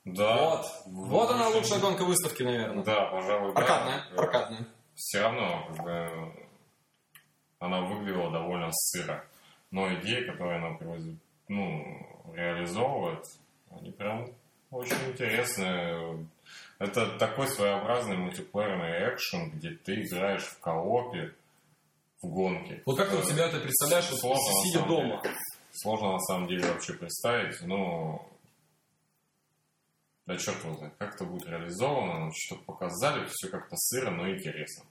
Да. Вот. Вот она лучшая гонка выставки, наверное. Да, пожалуй, да. Аркадная. Аркадная. Все равно, как бы, она выглядела довольно сыро. Но идеи, которые она привозит, ну, реализовывает, они прям очень интересные. Это такой своеобразный мультиплеерный экшен, где ты играешь в коопе в гонке. Вот как ты себя это представляешь, вот Сложно, сидя дома? деле. Сложно на самом деле вообще представить, но да черт его знает, как это будет реализовано, что показали, все как-то сыро, но интересно.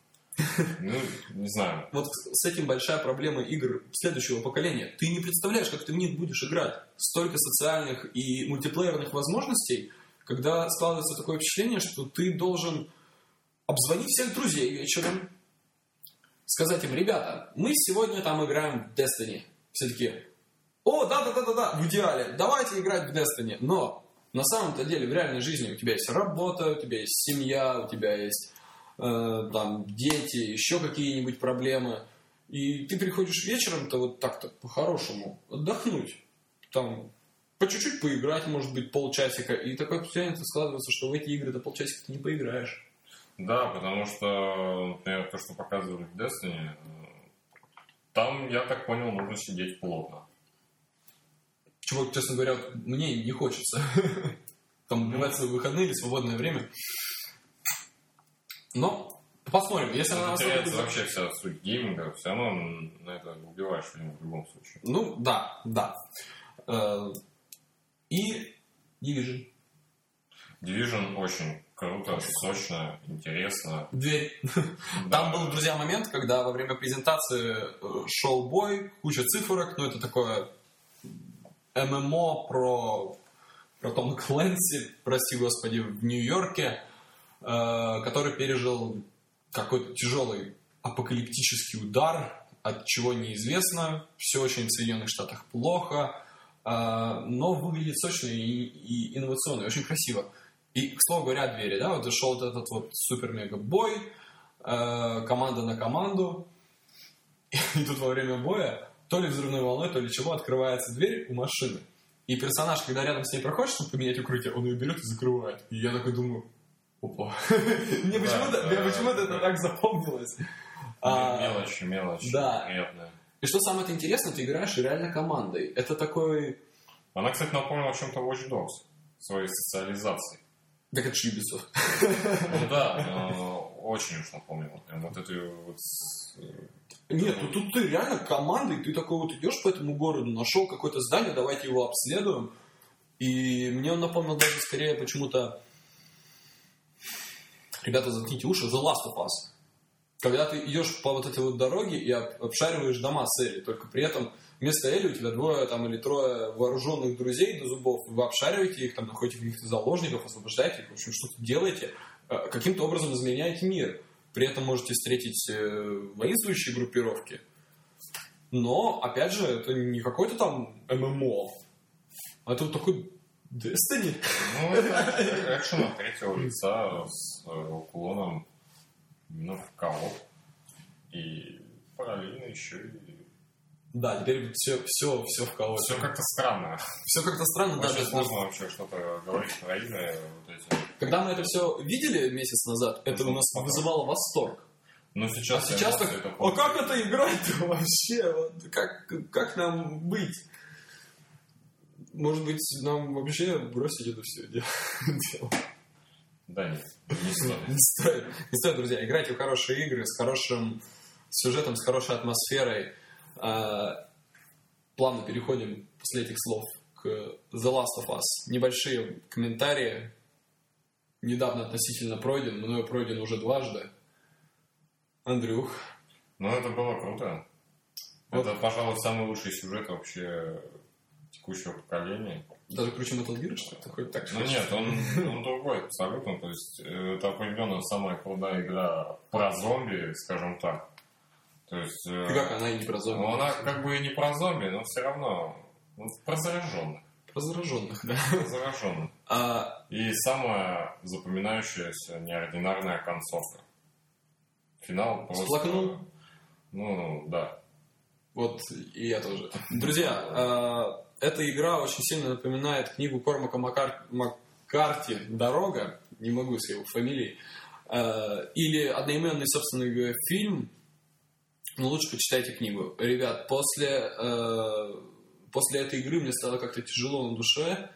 Ну, не знаю. Вот с этим большая проблема игр следующего поколения. Ты не представляешь, как ты в них будешь играть. Столько социальных и мультиплеерных возможностей, когда складывается такое впечатление, что ты должен обзвонить всех друзей вечером, сказать им, ребята, мы сегодня там играем в Destiny. Все таки о, да-да-да-да-да, в идеале, давайте играть в Destiny. Но на самом-то деле в реальной жизни у тебя есть работа, у тебя есть семья, у тебя есть э, там дети, еще какие-нибудь проблемы. И ты приходишь вечером-то вот так-то по-хорошему отдохнуть. Там по чуть-чуть поиграть, может быть, полчасика. И такое впечатление складывается, что в эти игры до полчасика ты не поиграешь. Да, потому что, например, то, что показывали в Destiny, там, я так понял, нужно сидеть плотно. Чего, честно говоря, мне не хочется. Там убивать свои выходные или свободное время. Но посмотрим, если она нас теряется вообще вся суть гейминга, все равно на это убиваешь в любом случае. Ну, да, да. Э, И Division. Division очень круто, сочно, интересно. Дверь. Там был, друзья, момент, когда во время презентации э, шел бой, куча цифрок, ну это такое ММО про, про Тома Клэнси, прости господи, в Нью-Йорке, э, который пережил какой-то тяжелый апокалиптический удар, от чего неизвестно. Все очень в Соединенных Штатах плохо, а, но выглядит сочно и, и инновационно, и очень красиво. И, к слову говоря, двери, да, вот зашел вот этот вот супер-мега-бой, э, команда на команду, и тут во время боя то ли взрывной волной, то ли чего открывается дверь у машины. И персонаж, когда рядом с ней проходит, чтобы поменять укрытие, он ее берет и закрывает. И я такой думаю, опа. Мне почему-то это так запомнилось. А, мелочь, мелочь. Да. И что самое интересное, ты играешь реально командой. Это такой... Она, кстати, напомнила о чем-то Watch Dogs. Своей социализацией. Так это же Ubisoft. Ну да, очень уж напомнил. Прям вот эту вот... Нет, ну тут ты реально командой, ты такой вот идешь по этому городу, нашел какое-то здание, давайте его обследуем. И мне он напомнил даже скорее почему-то... Ребята, заткните уши, The Last of Us. Когда ты идешь по вот этой вот дороге и обшариваешь дома с Элли, только при этом вместо Эли у тебя двое там или трое вооруженных друзей до зубов, вы обшариваете их, там находите каких-то заложников, освобождаете их, в общем, что-то делаете, э, каким-то образом изменяете мир. При этом можете встретить э, воинствующие группировки. Но, опять же, это не какой-то там ММО, а это вот такой Destiny. Ну, это экшен от третьего лица с э, уклоном ну, в кого. И параллельно еще и да, теперь все, все, все в кого Все как-то странно. Все как-то странно. Очень сложно вообще что-то говорить про имя. Вот эти. Когда мы это все видели месяц назад, это у нас вызывало восторг. Но сейчас, а сейчас так, это а как это играть вообще? Как, как нам быть? Может быть, нам вообще бросить это все дело? Да нет, не стоит. не стоит. Не стоит, друзья. Играйте в хорошие игры с хорошим сюжетом, с хорошей атмосферой плавно переходим после этих слов к The Last of Us. Небольшие комментарии. Недавно относительно пройден, мною пройден уже дважды. Андрюх. Ну, это было круто. Вот. Это, пожалуй, самый лучший сюжет вообще текущего поколения. Даже круче Metal Gear, что такой так Ну нет, он, он другой абсолютно. То есть э, это определенно самая крутая игра про зомби, скажем так. То есть, э, как она и не про зомби? Ну, она как бы и не про зомби, но все равно ну, про зараженных. Про зараженных, да. Про зараженных. А... И самая запоминающаяся неординарная концовка. Финал просто... Сплакнул? Ну, да. Вот и я тоже. Друзья, а, эта игра очень сильно напоминает книгу Кормака Маккар... Маккарти «Дорога», не могу с его фамилией, а, или одноименный, собственно, фильм ну, лучше почитайте книгу. Ребят, после, э, после этой игры мне стало как-то тяжело на душе.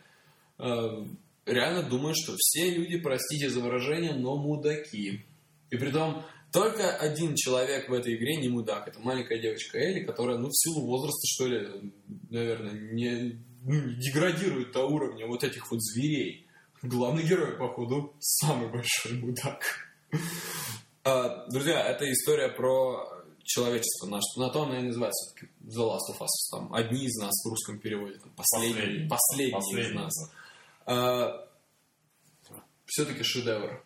Э, реально думаю, что все люди, простите за выражение, но мудаки. И при том, только один человек в этой игре не мудак. Это маленькая девочка Элли, которая, ну, в силу возраста, что ли, наверное, не, ну, не деградирует до уровня вот этих вот зверей. Главный герой, походу, самый большой мудак. А, друзья, это история про человечество наше. На то она и называется все-таки The Last of Us. Там, одни из нас в русском переводе. Там, последний, последний, последний, последний из нас. А, все-таки шедевр.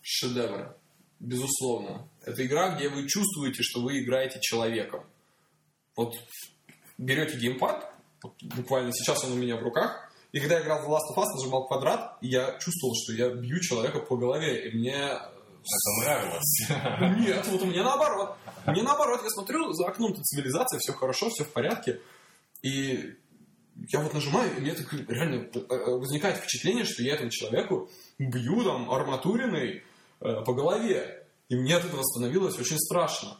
Шедевр. Безусловно. Это игра, где вы чувствуете, что вы играете человеком. Вот берете геймпад, вот буквально сейчас он у меня в руках, и когда я играл в The Last of Us, нажимал квадрат, и я чувствовал, что я бью человека по голове, и мне это нравилось. Нет, вот мне наоборот. Мне наоборот, я смотрю, за окном тут цивилизация, все хорошо, все в порядке. И я вот нажимаю, и мне так реально э, э, возникает впечатление, что я этому человеку бью там арматуриной э, по голове. И мне от этого становилось очень страшно.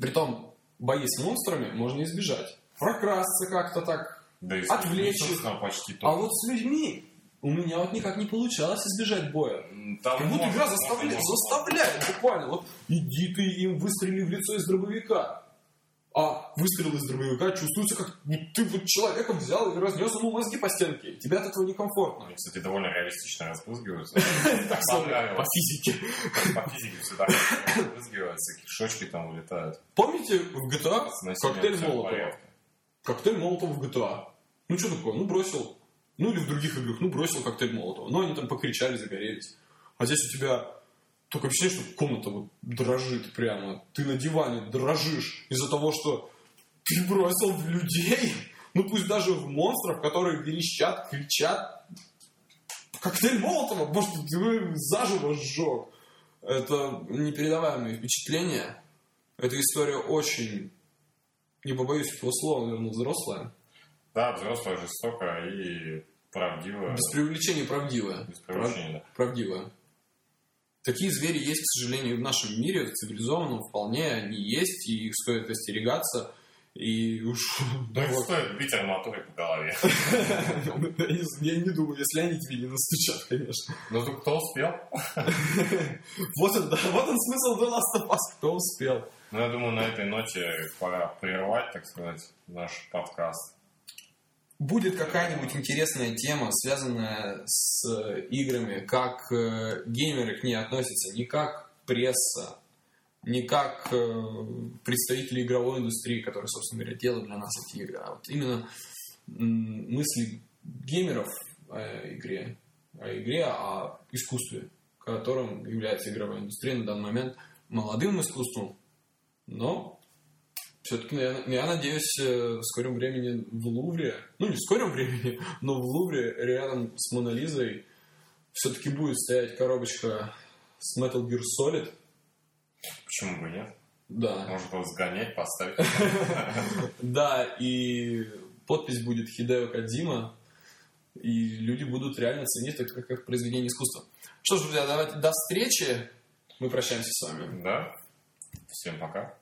Притом, бои с монстрами можно избежать. Прокрасться как-то так, да отвлечь их. Почти а вот с людьми у меня вот никак не получалось избежать боя. Там как будто игра заставляет, заставляет буквально. Вот иди ты им выстрели в лицо из дробовика. А выстрел из дробовика чувствуется, как ты вот человека взял и разнес ему мозги по стенке. Тебе от этого некомфортно. Они, кстати, довольно реалистично разбрызгиваются. По физике. По физике всегда разбрызгиваются, кишочки там улетают. Помните в GTA коктейль Молотова? Коктейль Молотова в GTA. Ну что такое? Ну бросил ну или в других играх, ну бросил коктейль Молотова. Ну они там покричали, загорелись. А здесь у тебя Только ощущение, что комната вот дрожит прямо. Ты на диване дрожишь из-за того, что ты бросил в людей, ну пусть даже в монстров, которые верещат, кричат. Коктейль Молотова, может, ты заживо сжег. Это непередаваемые впечатления. Эта история очень, не побоюсь этого слова, наверное, взрослая. Да, взрослая, жестокая и правдивая. Без преувеличения правдивая. Без преувеличения, да. Правдивая. Такие звери есть, к сожалению, в нашем мире, в цивилизованном вполне они есть, и их стоит остерегаться. И уж... Да их стоит бить арматурой по голове. Я не думаю, если они тебе не настучат, конечно. Ну, кто успел? Вот он, вот он смысл The Last of Us, кто успел. Ну, я думаю, на этой ноте пора прервать, так сказать, наш подкаст. Будет какая-нибудь интересная тема, связанная с играми, как э, геймеры к ней относятся, не как пресса, не как э, представители игровой индустрии, которые, собственно говоря, делают для нас эти игры, а вот именно мысли геймеров о игре, о игре, о искусстве, которым является игровая индустрия на данный момент молодым искусством, но все-таки, я, я надеюсь, э, в скором времени в Лувре, ну не в скором времени, но в Лувре рядом с Монолизой все-таки будет стоять коробочка с Metal Gear Solid. Почему бы нет? Да. Можно было сгонять, поставить. Да, и подпись будет Хидео Кадима, и люди будут реально ценить это как произведение искусства. Что ж, друзья, давайте до встречи. Мы прощаемся с вами. Да. Всем пока.